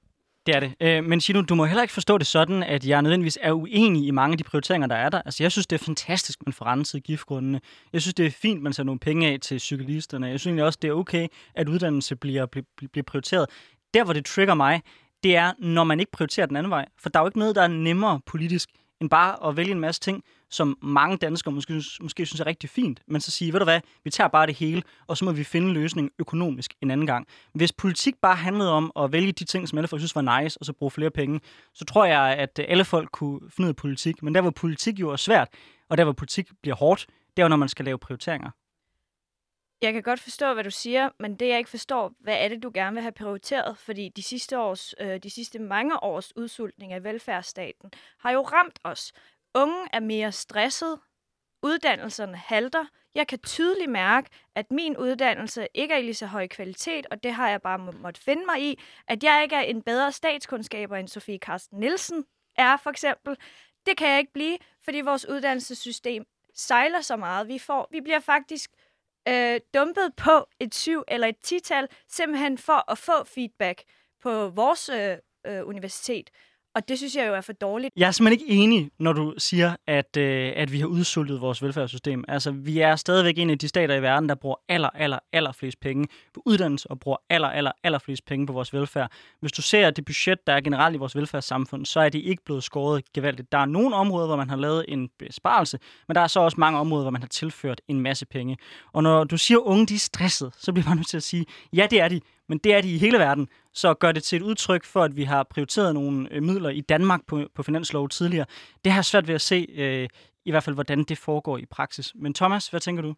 Det er det. Øh, men Shino, du må heller ikke forstå det sådan, at jeg nødvendigvis er uenig i mange af de prioriteringer, der er der. Altså, jeg synes, det er fantastisk, man får renset giftgrundene. Jeg synes, det er fint, man sætter nogle penge af til cyklisterne. Jeg synes også, det er okay, at uddannelse bliver, bliver, bliver prioriteret der, hvor det trigger mig, det er, når man ikke prioriterer den anden vej. For der er jo ikke noget, der er nemmere politisk, end bare at vælge en masse ting, som mange danskere måske, måske synes er rigtig fint, men så sige, ved du hvad, vi tager bare det hele, og så må vi finde en løsning økonomisk en anden gang. Hvis politik bare handlede om at vælge de ting, som alle folk synes var nice, og så bruge flere penge, så tror jeg, at alle folk kunne finde ud af politik. Men der, hvor politik jo er svært, og der, hvor politik bliver hårdt, det er jo, når man skal lave prioriteringer. Jeg kan godt forstå, hvad du siger, men det jeg ikke forstår, hvad er det, du gerne vil have prioriteret? Fordi de sidste, års, øh, de sidste mange års udsultning af velfærdsstaten har jo ramt os. Unge er mere stresset, uddannelserne halter. Jeg kan tydeligt mærke, at min uddannelse ikke er i lige så høj kvalitet, og det har jeg bare må, måtte finde mig i. At jeg ikke er en bedre statskundskaber end Sofie Karsten Nielsen er, for eksempel. Det kan jeg ikke blive, fordi vores uddannelsessystem sejler så meget. Vi, får, vi bliver faktisk øh, dumpet på et syv eller et tital, simpelthen for at få feedback på vores øh, øh, universitet. Og det synes jeg jo er for dårligt. Jeg er simpelthen ikke enig, når du siger, at, øh, at vi har udsultet vores velfærdssystem. Altså, vi er stadigvæk en af de stater i verden, der bruger aller, aller, aller flest penge på uddannelse og bruger aller, aller, aller flest penge på vores velfærd. Hvis du ser det budget, der er generelt i vores velfærdssamfund, så er det ikke blevet skåret gevaldigt. Der er nogle områder, hvor man har lavet en besparelse, men der er så også mange områder, hvor man har tilført en masse penge. Og når du siger, at unge de er stresset, så bliver man nødt til at sige, ja, det er de, men det er de i hele verden. Så gør det til et udtryk for, at vi har prioriteret nogle øh, midler i Danmark på, på finanslov tidligere. Det har jeg svært ved at se, øh, i hvert fald, hvordan det foregår i praksis. Men Thomas, hvad tænker du?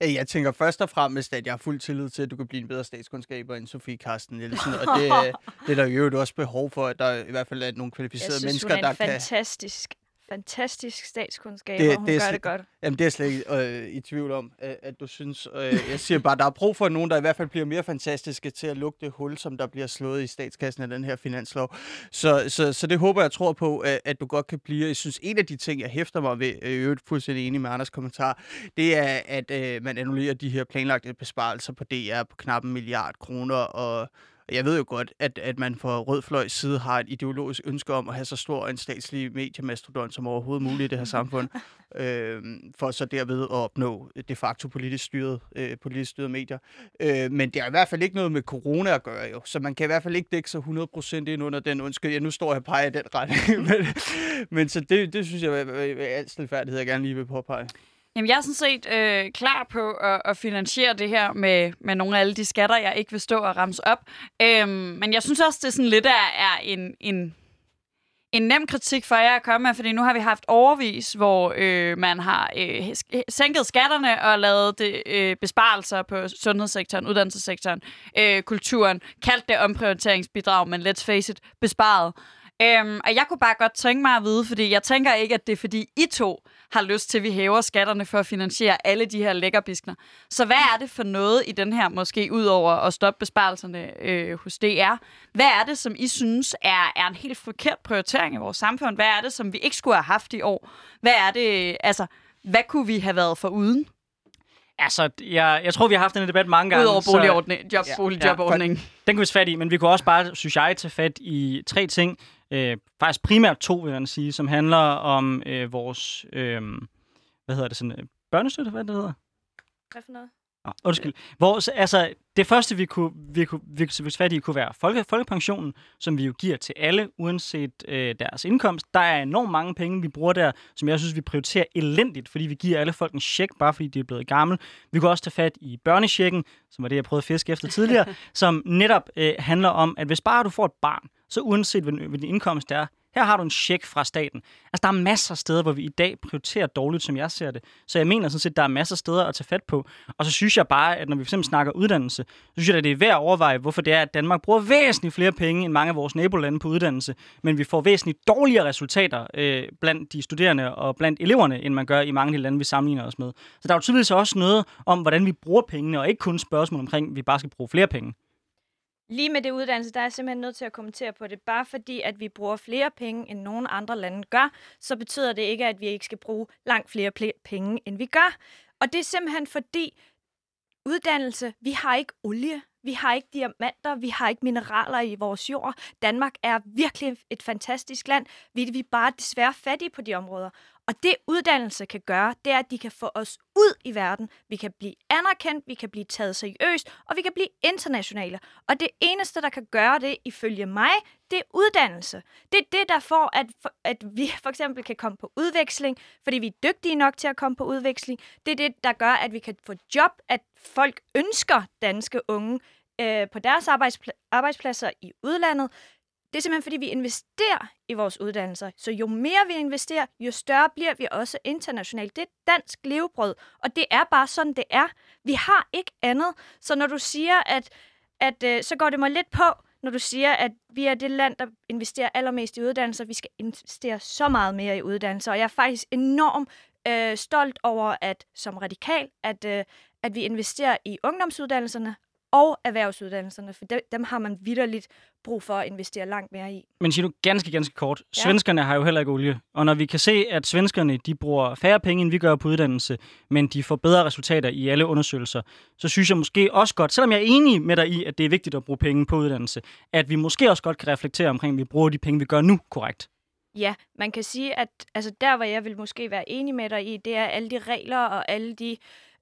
Jeg tænker først og fremmest, at jeg har fuld tillid til, at du kan blive en bedre statskundskaber end Sofie Karsten Nielsen. Og det, det er der jo også behov for, at der i hvert fald er nogle kvalificerede jeg synes, mennesker, hun er der en kan... fantastisk fantastisk statskundskab, Det- og hun det gør slet- det godt. Jamen, det er slet ikke øh, i tvivl om, at, at du synes. Øh, jeg siger bare, der er brug for nogen, der i hvert fald bliver mere fantastiske til at lukke det hul, som der bliver slået i statskassen af den her finanslov. Så, så, så det håber jeg tror på, at, at du godt kan blive. Jeg synes, en af de ting, jeg hæfter mig ved, øh, øvrigt fuldstændig enig med Anders kommentar, det er, at øh, man annullerer de her planlagte besparelser på DR på knap en milliard kroner, og jeg ved jo godt, at, at man fra Rød Fløjs side har et ideologisk ønske om at have så stor en statslig mediemastodont som overhovedet muligt i det her samfund, øh, for så derved at opnå de facto politisk styret, øh, politisk styret medier. Øh, men det har i hvert fald ikke noget med corona at gøre jo, så man kan i hvert fald ikke dække sig 100% ind under den undskyld. Ja, nu står jeg og peger i den retning, men, men så det, det synes jeg er alt stilfærdighed, jeg gerne lige vil påpege. Jamen, jeg er sådan set øh, klar på at, at finansiere det her med, med nogle af alle de skatter, jeg ikke vil stå og ramse op. Øhm, men jeg synes også, det sådan lidt er, er en, en, en nem kritik for jer at komme med, fordi nu har vi haft overvis, hvor øh, man har øh, sænket skatterne og lavet det, øh, besparelser på sundhedssektoren, uddannelsessektoren, øh, kulturen, kaldt det omprioriteringsbidrag, men let's face it, besparet. Øhm, og jeg kunne bare godt tænke mig at vide, fordi jeg tænker ikke, at det er fordi I to har lyst til, at vi hæver skatterne for at finansiere alle de her lækkerbiskner. Så hvad er det for noget i den her, måske ud over at stoppe besparelserne øh, hos DR? Hvad er det, som I synes er, er en helt forkert prioritering i vores samfund? Hvad er det, som vi ikke skulle have haft i år? Hvad er det, altså, hvad kunne vi have været for uden? Altså, jeg, jeg tror, vi har haft den debat mange gange. Udover så- boligordning, job, Ja. boligjobordningen. Den kan vi tage fat i, men vi kunne også bare, synes jeg, tage fat i tre ting. Øh, faktisk primært to, vil jeg sige, som handler om øh, vores, øh, hvad hedder det, sådan, øh, børnestøtte, hvad det hedder? Hvad for noget? Oh, undskyld. Vores, altså, det første, vi kunne, vi kunne, vi kunne fat i, kunne være folke, folkepensionen, som vi jo giver til alle, uanset øh, deres indkomst. Der er enormt mange penge, vi bruger der, som jeg synes, vi prioriterer elendigt, fordi vi giver alle folk en check, bare fordi de er blevet gammel. Vi kunne også tage fat i børnechecken, som var det, jeg prøvede at fiske efter tidligere, som netop øh, handler om, at hvis bare du får et barn, så uanset hvad din indkomst er, her har du en check fra staten. Altså, der er masser af steder, hvor vi i dag prioriterer dårligt, som jeg ser det. Så jeg mener sådan set, der er masser af steder at tage fat på. Og så synes jeg bare, at når vi fx snakker uddannelse, så synes jeg, at det er værd at overveje, hvorfor det er, at Danmark bruger væsentligt flere penge end mange af vores nabolande på uddannelse, men vi får væsentligt dårligere resultater øh, blandt de studerende og blandt eleverne, end man gør i mange af de lande, vi sammenligner os med. Så der er jo tydeligvis også noget om, hvordan vi bruger pengene, og ikke kun spørgsmål omkring, at vi bare skal bruge flere penge. Lige med det uddannelse, der er jeg simpelthen nødt til at kommentere på det. Bare fordi, at vi bruger flere penge, end nogen andre lande gør, så betyder det ikke, at vi ikke skal bruge langt flere penge, end vi gør. Og det er simpelthen fordi, uddannelse, vi har ikke olie, vi har ikke diamanter, vi har ikke mineraler i vores jord. Danmark er virkelig et fantastisk land. Vi er bare desværre fattige på de områder. Og det uddannelse kan gøre, det er, at de kan få os ud i verden. Vi kan blive anerkendt, vi kan blive taget seriøst, og vi kan blive internationale. Og det eneste, der kan gøre det, ifølge mig, det er uddannelse. Det er det, der får, at, at vi for eksempel kan komme på udveksling, fordi vi er dygtige nok til at komme på udveksling. Det er det, der gør, at vi kan få job, at folk ønsker danske unge øh, på deres arbejdspl- arbejdspladser i udlandet. Det er simpelthen, fordi vi investerer i vores uddannelser. Så jo mere vi investerer, jo større bliver vi også internationalt. Det er dansk levebrød, og det er bare sådan, det er. Vi har ikke andet. Så når du siger, at, at øh, så går det mig lidt på, når du siger, at vi er det land, der investerer allermest i uddannelser. Vi skal investere så meget mere i uddannelser, og jeg er faktisk enormt øh, stolt over, at som radikal, at, øh, at vi investerer i ungdomsuddannelserne, og erhvervsuddannelserne, for de, dem har man vidderligt brug for at investere langt mere i. Men siger du ganske, ganske kort. Ja. Svenskerne har jo heller ikke olie. Og når vi kan se, at svenskerne de bruger færre penge, end vi gør på uddannelse, men de får bedre resultater i alle undersøgelser, så synes jeg måske også godt, selvom jeg er enig med dig i, at det er vigtigt at bruge penge på uddannelse, at vi måske også godt kan reflektere omkring, at vi bruger de penge, vi gør nu korrekt. Ja, man kan sige, at altså, der, hvor jeg vil måske være enig med dig i, det er alle de regler og alle de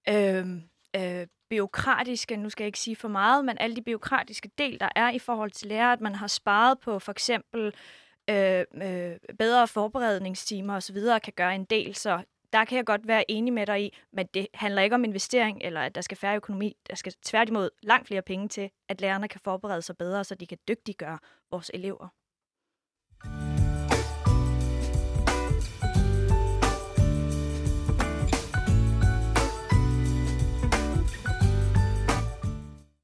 øh, øh, byråkratiske, nu skal jeg ikke sige for meget, men alle de byråkratiske del, der er i forhold til lærer, at man har sparet på for eksempel øh, øh, bedre forberedningstimer osv., kan gøre en del, så der kan jeg godt være enig med dig i, men det handler ikke om investering, eller at der skal færre økonomi. Der skal tværtimod langt flere penge til, at lærerne kan forberede sig bedre, så de kan dygtiggøre vores elever.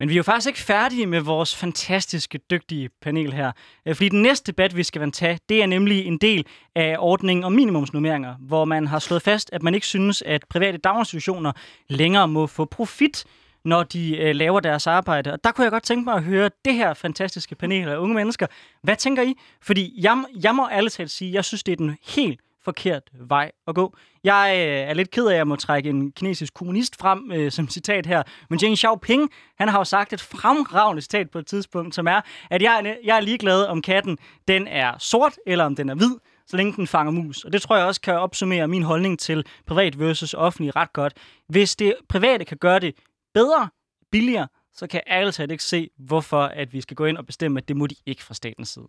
Men vi er jo faktisk ikke færdige med vores fantastiske, dygtige panel her. Øh, fordi den næste debat, vi skal tage, det er nemlig en del af ordningen om minimumsnummeringer, hvor man har slået fast, at man ikke synes, at private daginstitutioner længere må få profit, når de øh, laver deres arbejde. Og der kunne jeg godt tænke mig at høre det her fantastiske panel af unge mennesker. Hvad tænker I? Fordi jeg, jeg må alle talt sige, jeg synes, det er den helt forkert vej at gå. Jeg øh, er lidt ked af, at jeg må trække en kinesisk kommunist frem øh, som citat her. Men Deng Xiaoping, han har jo sagt et fremragende citat på et tidspunkt, som er, at jeg, jeg er ligeglad om katten, den er sort eller om den er hvid, så længe den fanger mus. Og det tror jeg også kan opsummere min holdning til privat versus offentlig ret godt. Hvis det private kan gøre det bedre, billigere, så kan jeg ærligt talt ikke se, hvorfor at vi skal gå ind og bestemme, at det må de ikke fra statens side.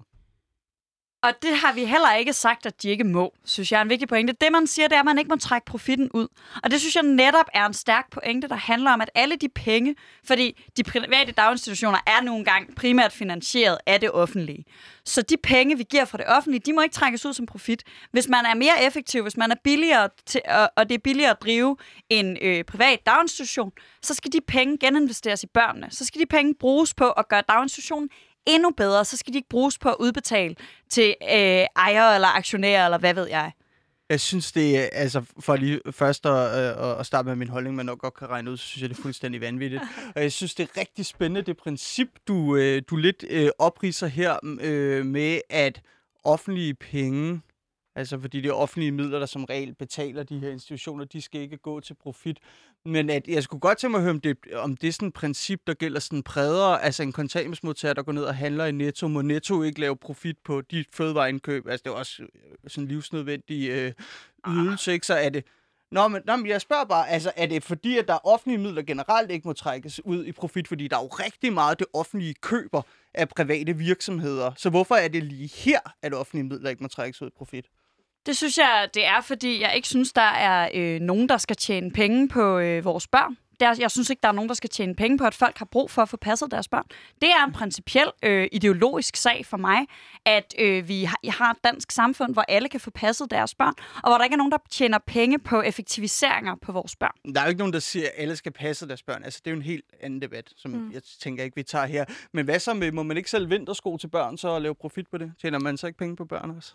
Og det har vi heller ikke sagt, at de ikke må, synes jeg er en vigtig pointe. Det, man siger, det er, at man ikke må trække profitten ud. Og det synes jeg netop er en stærk pointe, der handler om, at alle de penge, fordi de private daginstitutioner er nogle gange primært finansieret af det offentlige. Så de penge, vi giver fra det offentlige, de må ikke trækkes ud som profit. Hvis man er mere effektiv, hvis man er billigere til, og, og det er billigere at drive en øh, privat daginstitution, så skal de penge geninvesteres i børnene. Så skal de penge bruges på at gøre daginstitutionen endnu bedre, så skal de ikke bruges på at udbetale til øh, ejere eller aktionærer, eller hvad ved jeg. Jeg synes, det er, altså for lige først at, øh, at starte med min holdning, man nok godt kan regne ud, så synes jeg, det er fuldstændig vanvittigt. Og jeg synes, det er rigtig spændende, det princip, du, øh, du lidt øh, opriser her øh, med, at offentlige penge, altså fordi det er offentlige midler, der som regel betaler de her institutioner, de skal ikke gå til profit. Men at, jeg skulle godt tænke mig at høre, om det, om det er sådan et princip, der gælder sådan bredere, altså en kontanthjælpsmodtager, der går ned og handler i Netto, må Netto ikke lave profit på de fødevareindkøb, altså det er også øh, sådan en livsnødvendig øh, ydelse, ikke? Så er det... Nå, men, nå, men jeg spørger bare, altså er det fordi, at der er offentlige midler generelt ikke må trækkes ud i profit, fordi der er jo rigtig meget, det offentlige køber af private virksomheder. Så hvorfor er det lige her, at offentlige midler ikke må trækkes ud i profit? Det synes jeg, det er, fordi jeg ikke synes, der er øh, nogen, der skal tjene penge på øh, vores børn. Der, jeg synes ikke, der er nogen, der skal tjene penge på, at folk har brug for at få passet deres børn. Det er en principiel øh, ideologisk sag for mig, at øh, vi har, har et dansk samfund, hvor alle kan få passet deres børn, og hvor der ikke er nogen, der tjener penge på effektiviseringer på vores børn. Der er jo ikke nogen, der siger, at alle skal passe deres børn. Altså, det er jo en helt anden debat, som mm. jeg tænker ikke, vi tager her. Men hvad så med, må man ikke sælge vintersko til børn, så og lave profit på det? Tjener man så ikke penge på børn også?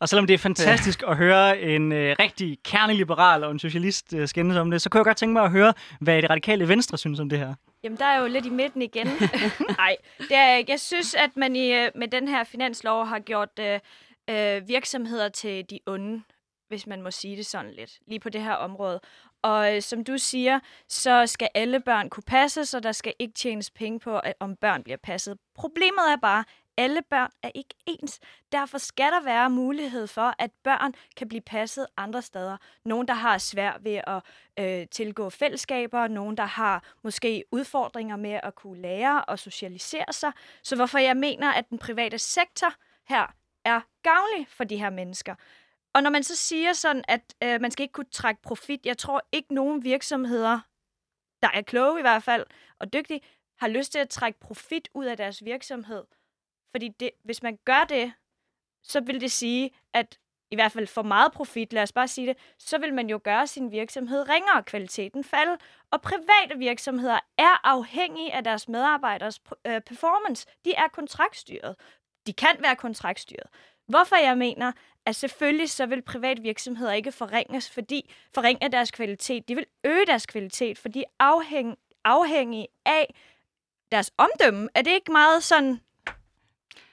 Og selvom det er fantastisk ja. at høre en øh, rigtig kerneliberal og en socialist øh, skændes om det, så kunne jeg godt tænke mig at høre, hvad det radikale venstre synes om det her. Jamen, der er jo lidt i midten igen. Nej, det er, jeg jeg synes, at man i, øh, med den her finanslov har gjort øh, øh, virksomheder til de onde, hvis man må sige det sådan lidt, lige på det her område. Og øh, som du siger, så skal alle børn kunne passes, og der skal ikke tjenes penge på, at, om børn bliver passet. Problemet er bare, alle børn er ikke ens. Derfor skal der være mulighed for, at børn kan blive passet andre steder. Nogen, der har svært ved at øh, tilgå fællesskaber, nogen, der har måske udfordringer med at kunne lære og socialisere sig. Så hvorfor jeg mener, at den private sektor her er gavnlig for de her mennesker. Og når man så siger sådan, at øh, man skal ikke kunne trække profit, jeg tror ikke nogen virksomheder, der er kloge i hvert fald, og dygtige, har lyst til at trække profit ud af deres virksomhed. Fordi det, hvis man gør det, så vil det sige, at i hvert fald for meget profit, lad os bare sige det, så vil man jo gøre sin virksomhed ringere, kvaliteten falde. Og private virksomheder er afhængige af deres medarbejderes øh, performance. De er kontraktstyret. De kan være kontraktstyret. Hvorfor jeg mener, at selvfølgelig så vil private virksomheder ikke forringes, fordi forringe deres kvalitet. De vil øge deres kvalitet, fordi afhæng, afhængige af deres omdømme. Er det ikke meget sådan...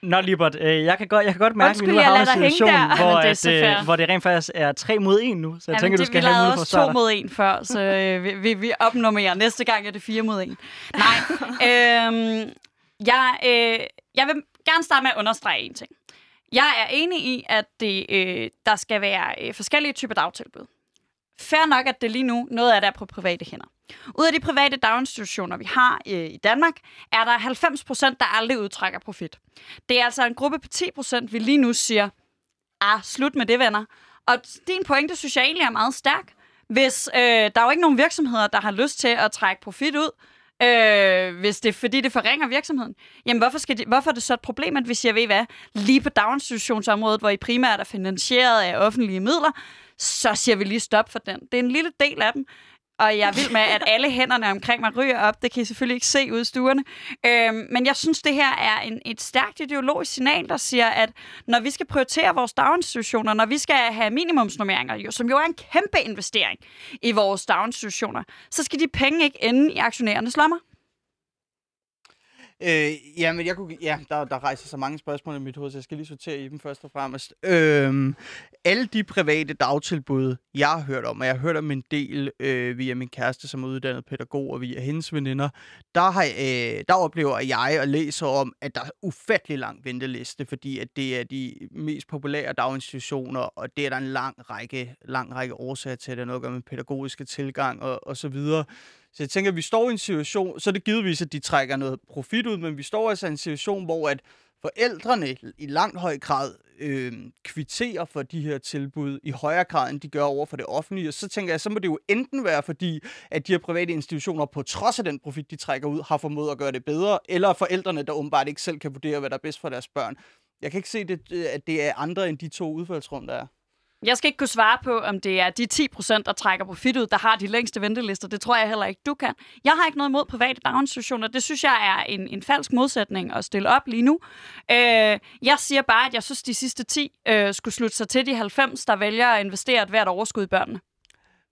Nå, Libert, øh, jeg, kan godt, jeg kan godt mærke, Undskyld, at vi nu har en situation, der. hvor, det at, øh, hvor det rent faktisk er 3 mod 1 nu. Så jeg Jamen, tænker, du det, skal vi have for at også svare to dig. mod en før, så øh, vi, vi, vi opnummerer. Næste gang er det fire mod en. Nej, øhm, jeg, øh, jeg vil gerne starte med at understrege en ting. Jeg er enig i, at det, øh, der skal være øh, forskellige typer dagtilbud. Fair nok, at det lige nu noget af det er på private hænder. Ud af de private daginstitutioner, vi har øh, i Danmark, er der 90 procent, der aldrig udtrækker profit. Det er altså en gruppe på 10 procent, vi lige nu siger, ah, slut med det, venner. Og din pointe, synes jeg egentlig er meget stærk. Hvis øh, der er jo ikke nogen virksomheder, der har lyst til at trække profit ud, øh, hvis det er fordi, det forringer virksomheden, jamen hvorfor, skal de, hvorfor er det så et problem, at vi siger, ved I hvad, lige på daginstitutionsområdet, hvor I primært er finansieret af offentlige midler, så siger vi lige stop for den. Det er en lille del af dem, og jeg vil med, at alle hænderne omkring mig ryger op. Det kan I selvfølgelig ikke se ude i stuerne. Øhm, men jeg synes, det her er en, et stærkt ideologisk signal, der siger, at når vi skal prioritere vores daginstitutioner, når vi skal have minimumsnormeringer, jo, som jo er en kæmpe investering i vores daginstitutioner, så skal de penge ikke ende i aktionærernes lommer. Øh, ja, men jeg kunne, ja, der, der rejser så mange spørgsmål i mit hoved, så jeg skal lige sortere i dem først og fremmest. Øh, alle de private dagtilbud, jeg har hørt om, og jeg har hørt om en del øh, via min kæreste, som er uddannet pædagog, og via hendes veninder, der, har, øh, der oplever jeg og læser om, at der er ufattelig lang venteliste, fordi at det er de mest populære daginstitutioner, og det er der en lang række, lang række årsager til, at det er noget at gøre med pædagogiske tilgang og, og så videre. Så jeg tænker, at vi står i en situation, så er det givetvis, at de trækker noget profit ud, men vi står altså i en situation, hvor at forældrene i langt høj grad øh, kvitterer for de her tilbud i højere grad, end de gør over for det offentlige. Og så tænker jeg, så må det jo enten være, fordi at de her private institutioner, på trods af den profit, de trækker ud, har formået at gøre det bedre, eller forældrene, der åbenbart ikke selv kan vurdere, hvad der er bedst for deres børn. Jeg kan ikke se, det, øh, at det er andre end de to udfaldsrum, der er. Jeg skal ikke kunne svare på, om det er de 10 procent, der trækker profit ud, der har de længste ventelister. Det tror jeg heller ikke, du kan. Jeg har ikke noget mod private daginstitutioner. Det synes jeg er en, en falsk modsætning at stille op lige nu. Øh, jeg siger bare, at jeg synes, de sidste 10 øh, skulle slutte sig til de 90, der vælger at investere et hvert overskud i børnene.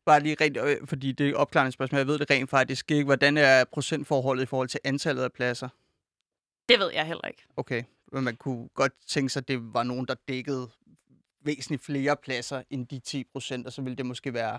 Bare lige rent, øh, fordi det er opklarende spørgsmål. Jeg ved det rent faktisk ikke. Hvordan er procentforholdet i forhold til antallet af pladser? Det ved jeg heller ikke. Okay, men man kunne godt tænke sig, at det var nogen, der dækkede væsentligt flere pladser end de 10 procent, og så ville det måske være...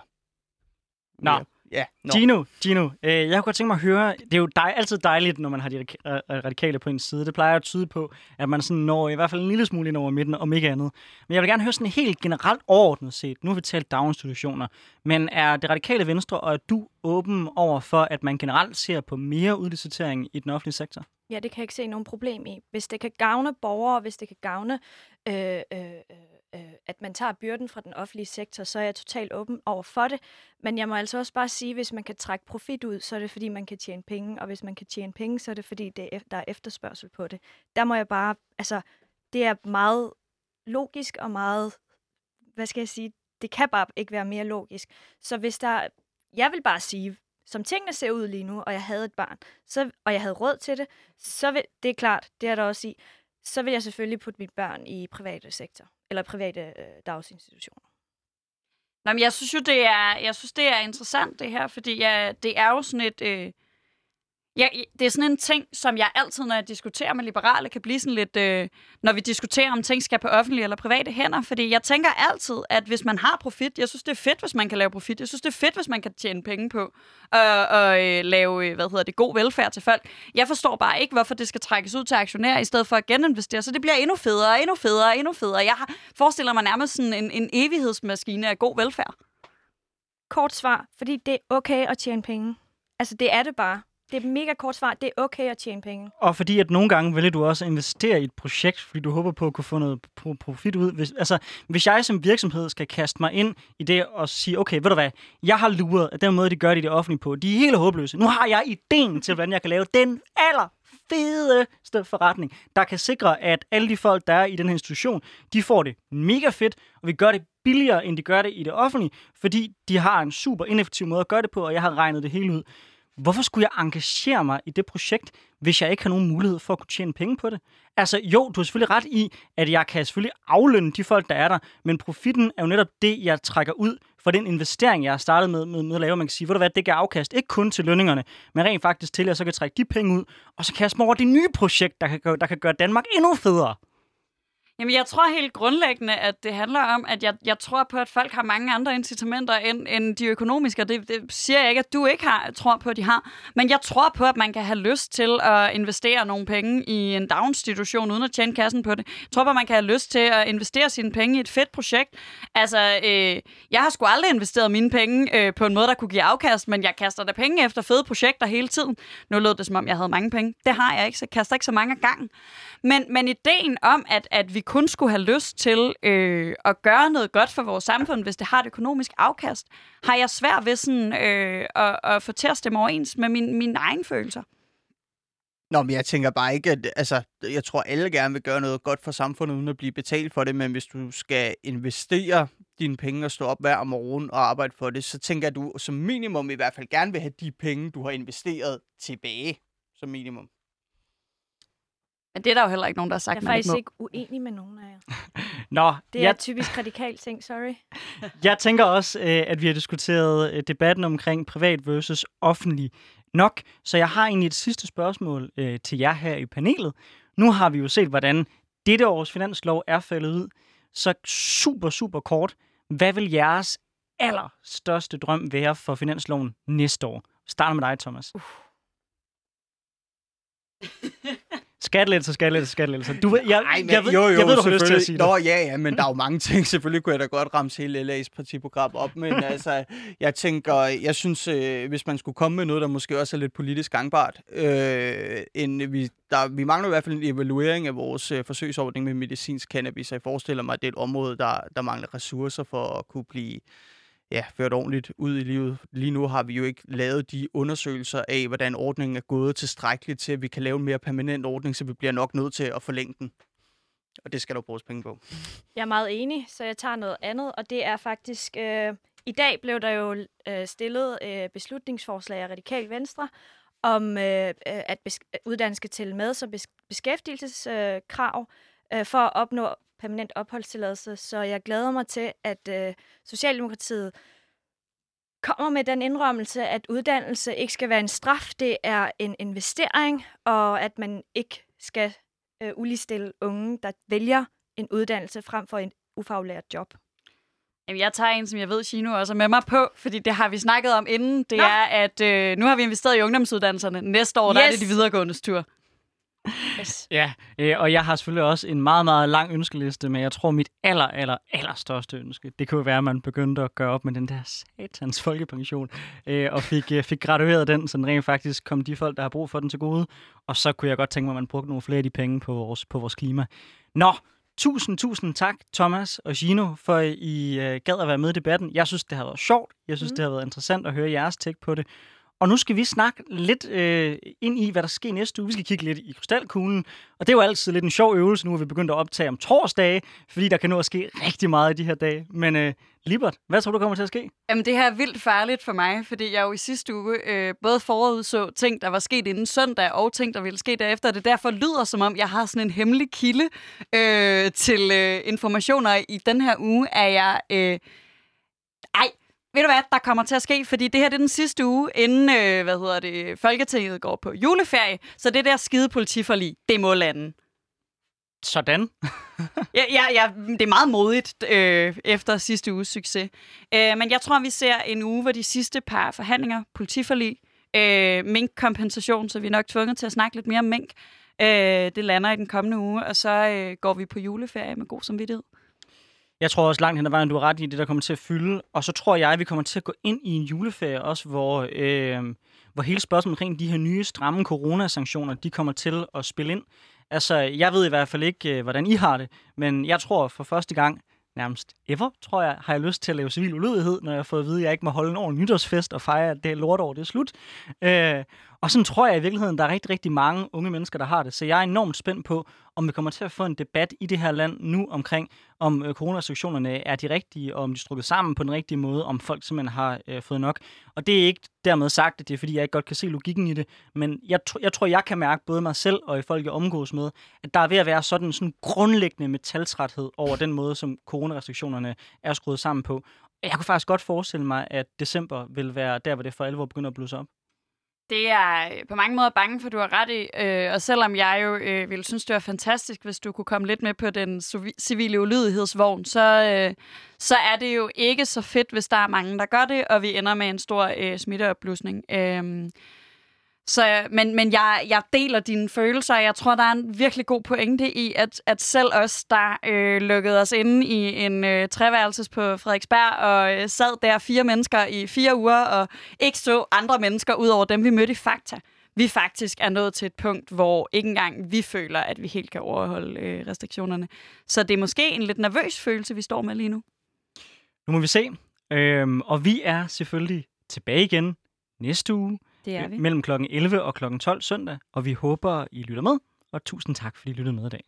Nå. mere- Ja, nå. Gino, Gino øh, jeg kunne godt tænke mig at høre, det er jo dej, altid dejligt, når man har de radika- øh, radikale på en side. Det plejer at tyde på, at man sådan når i hvert fald en lille smule ind over midten, om ikke andet. Men jeg vil gerne høre sådan helt generelt overordnet set. Nu har vi talt daginstitutioner, men er det radikale venstre, og er du åben over for, at man generelt ser på mere udlicitering i den offentlige sektor? Ja, det kan jeg ikke se nogen problem i. Hvis det kan gavne borgere, hvis det kan gavne, øh, øh, øh, at man tager byrden fra den offentlige sektor, så er jeg totalt åben over for det. Men jeg må altså også bare sige, hvis man kan trække profit ud, så er det fordi, man kan tjene penge. Og hvis man kan tjene penge, så er det fordi, det er, der er efterspørgsel på det. Der må jeg bare, altså, det er meget logisk og meget, hvad skal jeg sige, det kan bare ikke være mere logisk. Så hvis der, jeg vil bare sige, som tingene ser ud lige nu, og jeg havde et barn, så, og jeg havde råd til det, så vil, det er klart, det er der også i, så vil jeg selvfølgelig putte mit børn i private sektor, eller private øh, dagsinstitutioner. Nå, men jeg synes jo, det er, jeg synes, det er interessant, det her, fordi ja, det er jo sådan et... Øh, ja, det er sådan en ting, som jeg altid, når jeg diskuterer med liberale, kan blive sådan lidt, øh, når vi diskuterer, om ting skal på offentlige eller private hænder. Fordi jeg tænker altid, at hvis man har profit, jeg synes, det er fedt, hvis man kan lave profit. Jeg synes, det er fedt, hvis man kan tjene penge på og, og øh, lave, øh, hvad hedder det, god velfærd til folk. Jeg forstår bare ikke, hvorfor det skal trækkes ud til aktionærer, i stedet for at geninvestere, så det bliver endnu federe, endnu federe, endnu federe. Jeg har, forestiller mig nærmest sådan en, en evighedsmaskine af god velfærd. Kort svar, fordi det er okay at tjene penge. Altså, det er det bare. Det er et mega kort svar. Det er okay at tjene penge. Og fordi at nogle gange vælger du også at investere i et projekt, fordi du håber på at kunne få noget profit ud. Hvis, altså, hvis jeg som virksomhed skal kaste mig ind i det og sige, okay, ved du hvad, jeg har luret, at den måde, de gør det i det offentlige på, de er helt håbløse. Nu har jeg ideen til, hvordan jeg kan lave den aller fedeste forretning, der kan sikre, at alle de folk, der er i den her institution, de får det mega fedt, og vi gør det billigere, end de gør det i det offentlige, fordi de har en super ineffektiv måde at gøre det på, og jeg har regnet det hele ud. Hvorfor skulle jeg engagere mig i det projekt, hvis jeg ikke har nogen mulighed for at kunne tjene penge på det? Altså jo, du har selvfølgelig ret i, at jeg kan selvfølgelig aflønne de folk, der er der, men profitten er jo netop det, jeg trækker ud for den investering, jeg har startet med, med, med at lave. Man kan sige, ved du hvad, det kan afkast ikke kun til lønningerne, men rent faktisk til, at jeg så kan trække de penge ud, og så kaste mig over det nye projekt, der kan, gøre, der kan gøre Danmark endnu federe. Jamen, jeg tror helt grundlæggende, at det handler om, at jeg, jeg tror på, at folk har mange andre incitamenter end, end de økonomiske, og det, det siger jeg ikke, at du ikke har, tror på, at de har. Men jeg tror på, at man kan have lyst til at investere nogle penge i en daginstitution, uden at tjene kassen på det. Jeg tror på, at man kan have lyst til at investere sine penge i et fedt projekt. Altså, øh, jeg har sgu aldrig investeret mine penge øh, på en måde, der kunne give afkast, men jeg kaster da penge efter fede projekter hele tiden. Nu lød det, som om jeg havde mange penge. Det har jeg ikke, så jeg kaster ikke så mange gang. Men, men ideen om, at, at vi kun skulle have lyst til øh, at gøre noget godt for vores samfund, hvis det har et økonomisk afkast, har jeg svært ved sådan, øh, at, at få til at stemme overens med min, mine egne følelser. Nå, men jeg tænker bare ikke, at altså, jeg tror, alle gerne vil gøre noget godt for samfundet, uden at blive betalt for det, men hvis du skal investere dine penge og stå op hver morgen og arbejde for det, så tænker jeg, at du som minimum i hvert fald gerne vil have de penge, du har investeret tilbage, som minimum. Men det er der jo heller ikke nogen, der har sagt, Jeg er man faktisk ikke må. ikke uenig med nogen af jer. Nå, Det er jeg, typisk radikal ting, sorry. jeg tænker også, øh, at vi har diskuteret øh, debatten omkring privat versus offentlig nok, så jeg har egentlig et sidste spørgsmål øh, til jer her i panelet. Nu har vi jo set, hvordan dette års finanslov er faldet ud. Så super, super kort. Hvad vil jeres allerstørste drøm være for finansloven næste år? Starter med dig, Thomas. Skattelettelser, skattelettelser, skattelettelser. Du, ved- jeg, Ej, men, jeg, ved, jo, jo, jeg ved, du har lyst til at sige det. Nå, ja, ja, men der er jo mange ting. Selvfølgelig kunne jeg da godt ramse hele LA's partiprogram op, men altså, jeg tænker, jeg synes, øh, hvis man skulle komme med noget, der måske også er lidt politisk gangbart, øh, en, vi, der, vi mangler i hvert fald en evaluering af vores øh, forsøgsordning med medicinsk cannabis, og jeg forestiller mig, at det er et område, der, der mangler ressourcer for at kunne blive ja, ført ordentligt ud i livet. Lige nu har vi jo ikke lavet de undersøgelser af, hvordan ordningen er gået tilstrækkeligt til, at vi kan lave en mere permanent ordning, så vi bliver nok nødt til at forlænge den. Og det skal der bruges penge på. Jeg er meget enig, så jeg tager noget andet, og det er faktisk... Øh, I dag blev der jo øh, stillet øh, beslutningsforslag af Radikal Venstre om, øh, øh at bes- uddannelse skal tælle med som bes- beskæftigelseskrav øh, øh, for at opnå permanent opholdstilladelse. Så jeg glæder mig til, at øh, Socialdemokratiet kommer med den indrømmelse, at uddannelse ikke skal være en straf, det er en investering, og at man ikke skal øh, uligestille unge, der vælger en uddannelse frem for en ufaglært job. Jamen, jeg tager en, som jeg ved, Chino også er med mig på, fordi det har vi snakket om inden. Det Nå. er, at øh, nu har vi investeret i ungdomsuddannelserne. Næste år, yes. der er det de videregåendes tur. Yes. Ja, øh, og jeg har selvfølgelig også en meget, meget lang ønskeliste, men jeg tror, mit aller, aller, aller største ønske, det kunne være, at man begyndte at gøre op med den der satans folkepension, øh, og fik, øh, fik gradueret den, så den rent faktisk kom de folk, der har brug for den til gode, og så kunne jeg godt tænke mig, at man brugte nogle flere af de penge på vores, på vores klima. Nå, tusind, tusind tak, Thomas og Gino, for I øh, gad at være med i debatten. Jeg synes, det har været sjovt. Jeg synes, mm. det har været interessant at høre jeres take på det. Og nu skal vi snakke lidt øh, ind i, hvad der sker næste uge. Vi skal kigge lidt i krystalkuglen. Og det er jo altid lidt en sjov øvelse. Nu er vi begyndt at optage om torsdage, fordi der kan nå at ske rigtig meget i de her dage. Men øh, Libert, hvad tror du kommer til at ske? Jamen, det her er vildt farligt for mig, fordi jeg jo i sidste uge øh, både forudså ting, der var sket inden søndag, og ting, der ville ske derefter. Det derfor lyder, som om jeg har sådan en hemmelig kilde øh, til øh, informationer. I den her uge er jeg... Øh, ej, ved du hvad, der kommer til at ske? Fordi det her det er den sidste uge, inden øh, hvad hedder det, Folketinget går på juleferie. Så det der skide politiforlig, det må lande. Sådan. Ja, ja, ja, det er meget modigt øh, efter sidste uges succes. Øh, men jeg tror, vi ser en uge, hvor de sidste par forhandlinger, politiforlig, øh, minkkompensation, så vi er nok tvunget til at snakke lidt mere om mink. Øh, det lander i den kommende uge, og så øh, går vi på juleferie med god samvittighed. Jeg tror også langt hen ad vejen, du har ret i det, der kommer til at fylde. Og så tror jeg, at vi kommer til at gå ind i en juleferie også, hvor, øh, hvor hele spørgsmålet omkring de her nye stramme coronasanktioner, de kommer til at spille ind. Altså, jeg ved i hvert fald ikke, øh, hvordan I har det, men jeg tror for første gang, nærmest ever, tror jeg, har jeg lyst til at lave civil ulydighed, når jeg har fået at vide, at jeg ikke må holde en ordentlig nytårsfest og fejre, at det er lortår, det er slut. Øh, og sådan tror jeg i virkeligheden, der er rigtig, rigtig mange unge mennesker, der har det. Så jeg er enormt spændt på, om vi kommer til at få en debat i det her land nu omkring, om øh, coronarestriktionerne er de rigtige, og om de er strukket sammen på den rigtige måde, om folk simpelthen har øh, fået nok. Og det er ikke dermed sagt, at det er fordi, jeg ikke godt kan se logikken i det, men jeg, tr- jeg tror, jeg kan mærke både mig selv og i folk, jeg omgås med, at der er ved at være sådan en grundlæggende metaltræthed over den måde, som coronarestriktionerne er skruet sammen på. Jeg kunne faktisk godt forestille mig, at december vil være der, hvor det for alvor begynder at blusse op. Det er øh, på mange måder bange for, du har ret i. Øh, og selvom jeg jo øh, ville synes, det var fantastisk, hvis du kunne komme lidt med på den civile ulydighedsvogn, så, øh, så er det jo ikke så fedt, hvis der er mange, der gør det, og vi ender med en stor øh, smitteopblusning. Øh, så, men men jeg, jeg deler dine følelser, jeg tror, der er en virkelig god pointe i, at, at selv os, der øh, lukkede os inde i en øh, treværelses på Frederiksberg og øh, sad der fire mennesker i fire uger og ikke så andre mennesker ud over dem, vi mødte i Fakta, vi faktisk er nået til et punkt, hvor ikke engang vi føler, at vi helt kan overholde øh, restriktionerne. Så det er måske en lidt nervøs følelse, vi står med lige nu. Nu må vi se. Øhm, og vi er selvfølgelig tilbage igen næste uge. Det er vi. Mellem kl. 11 og kl. 12 søndag, og vi håber, I lytter med. Og tusind tak, fordi I lyttede med i dag.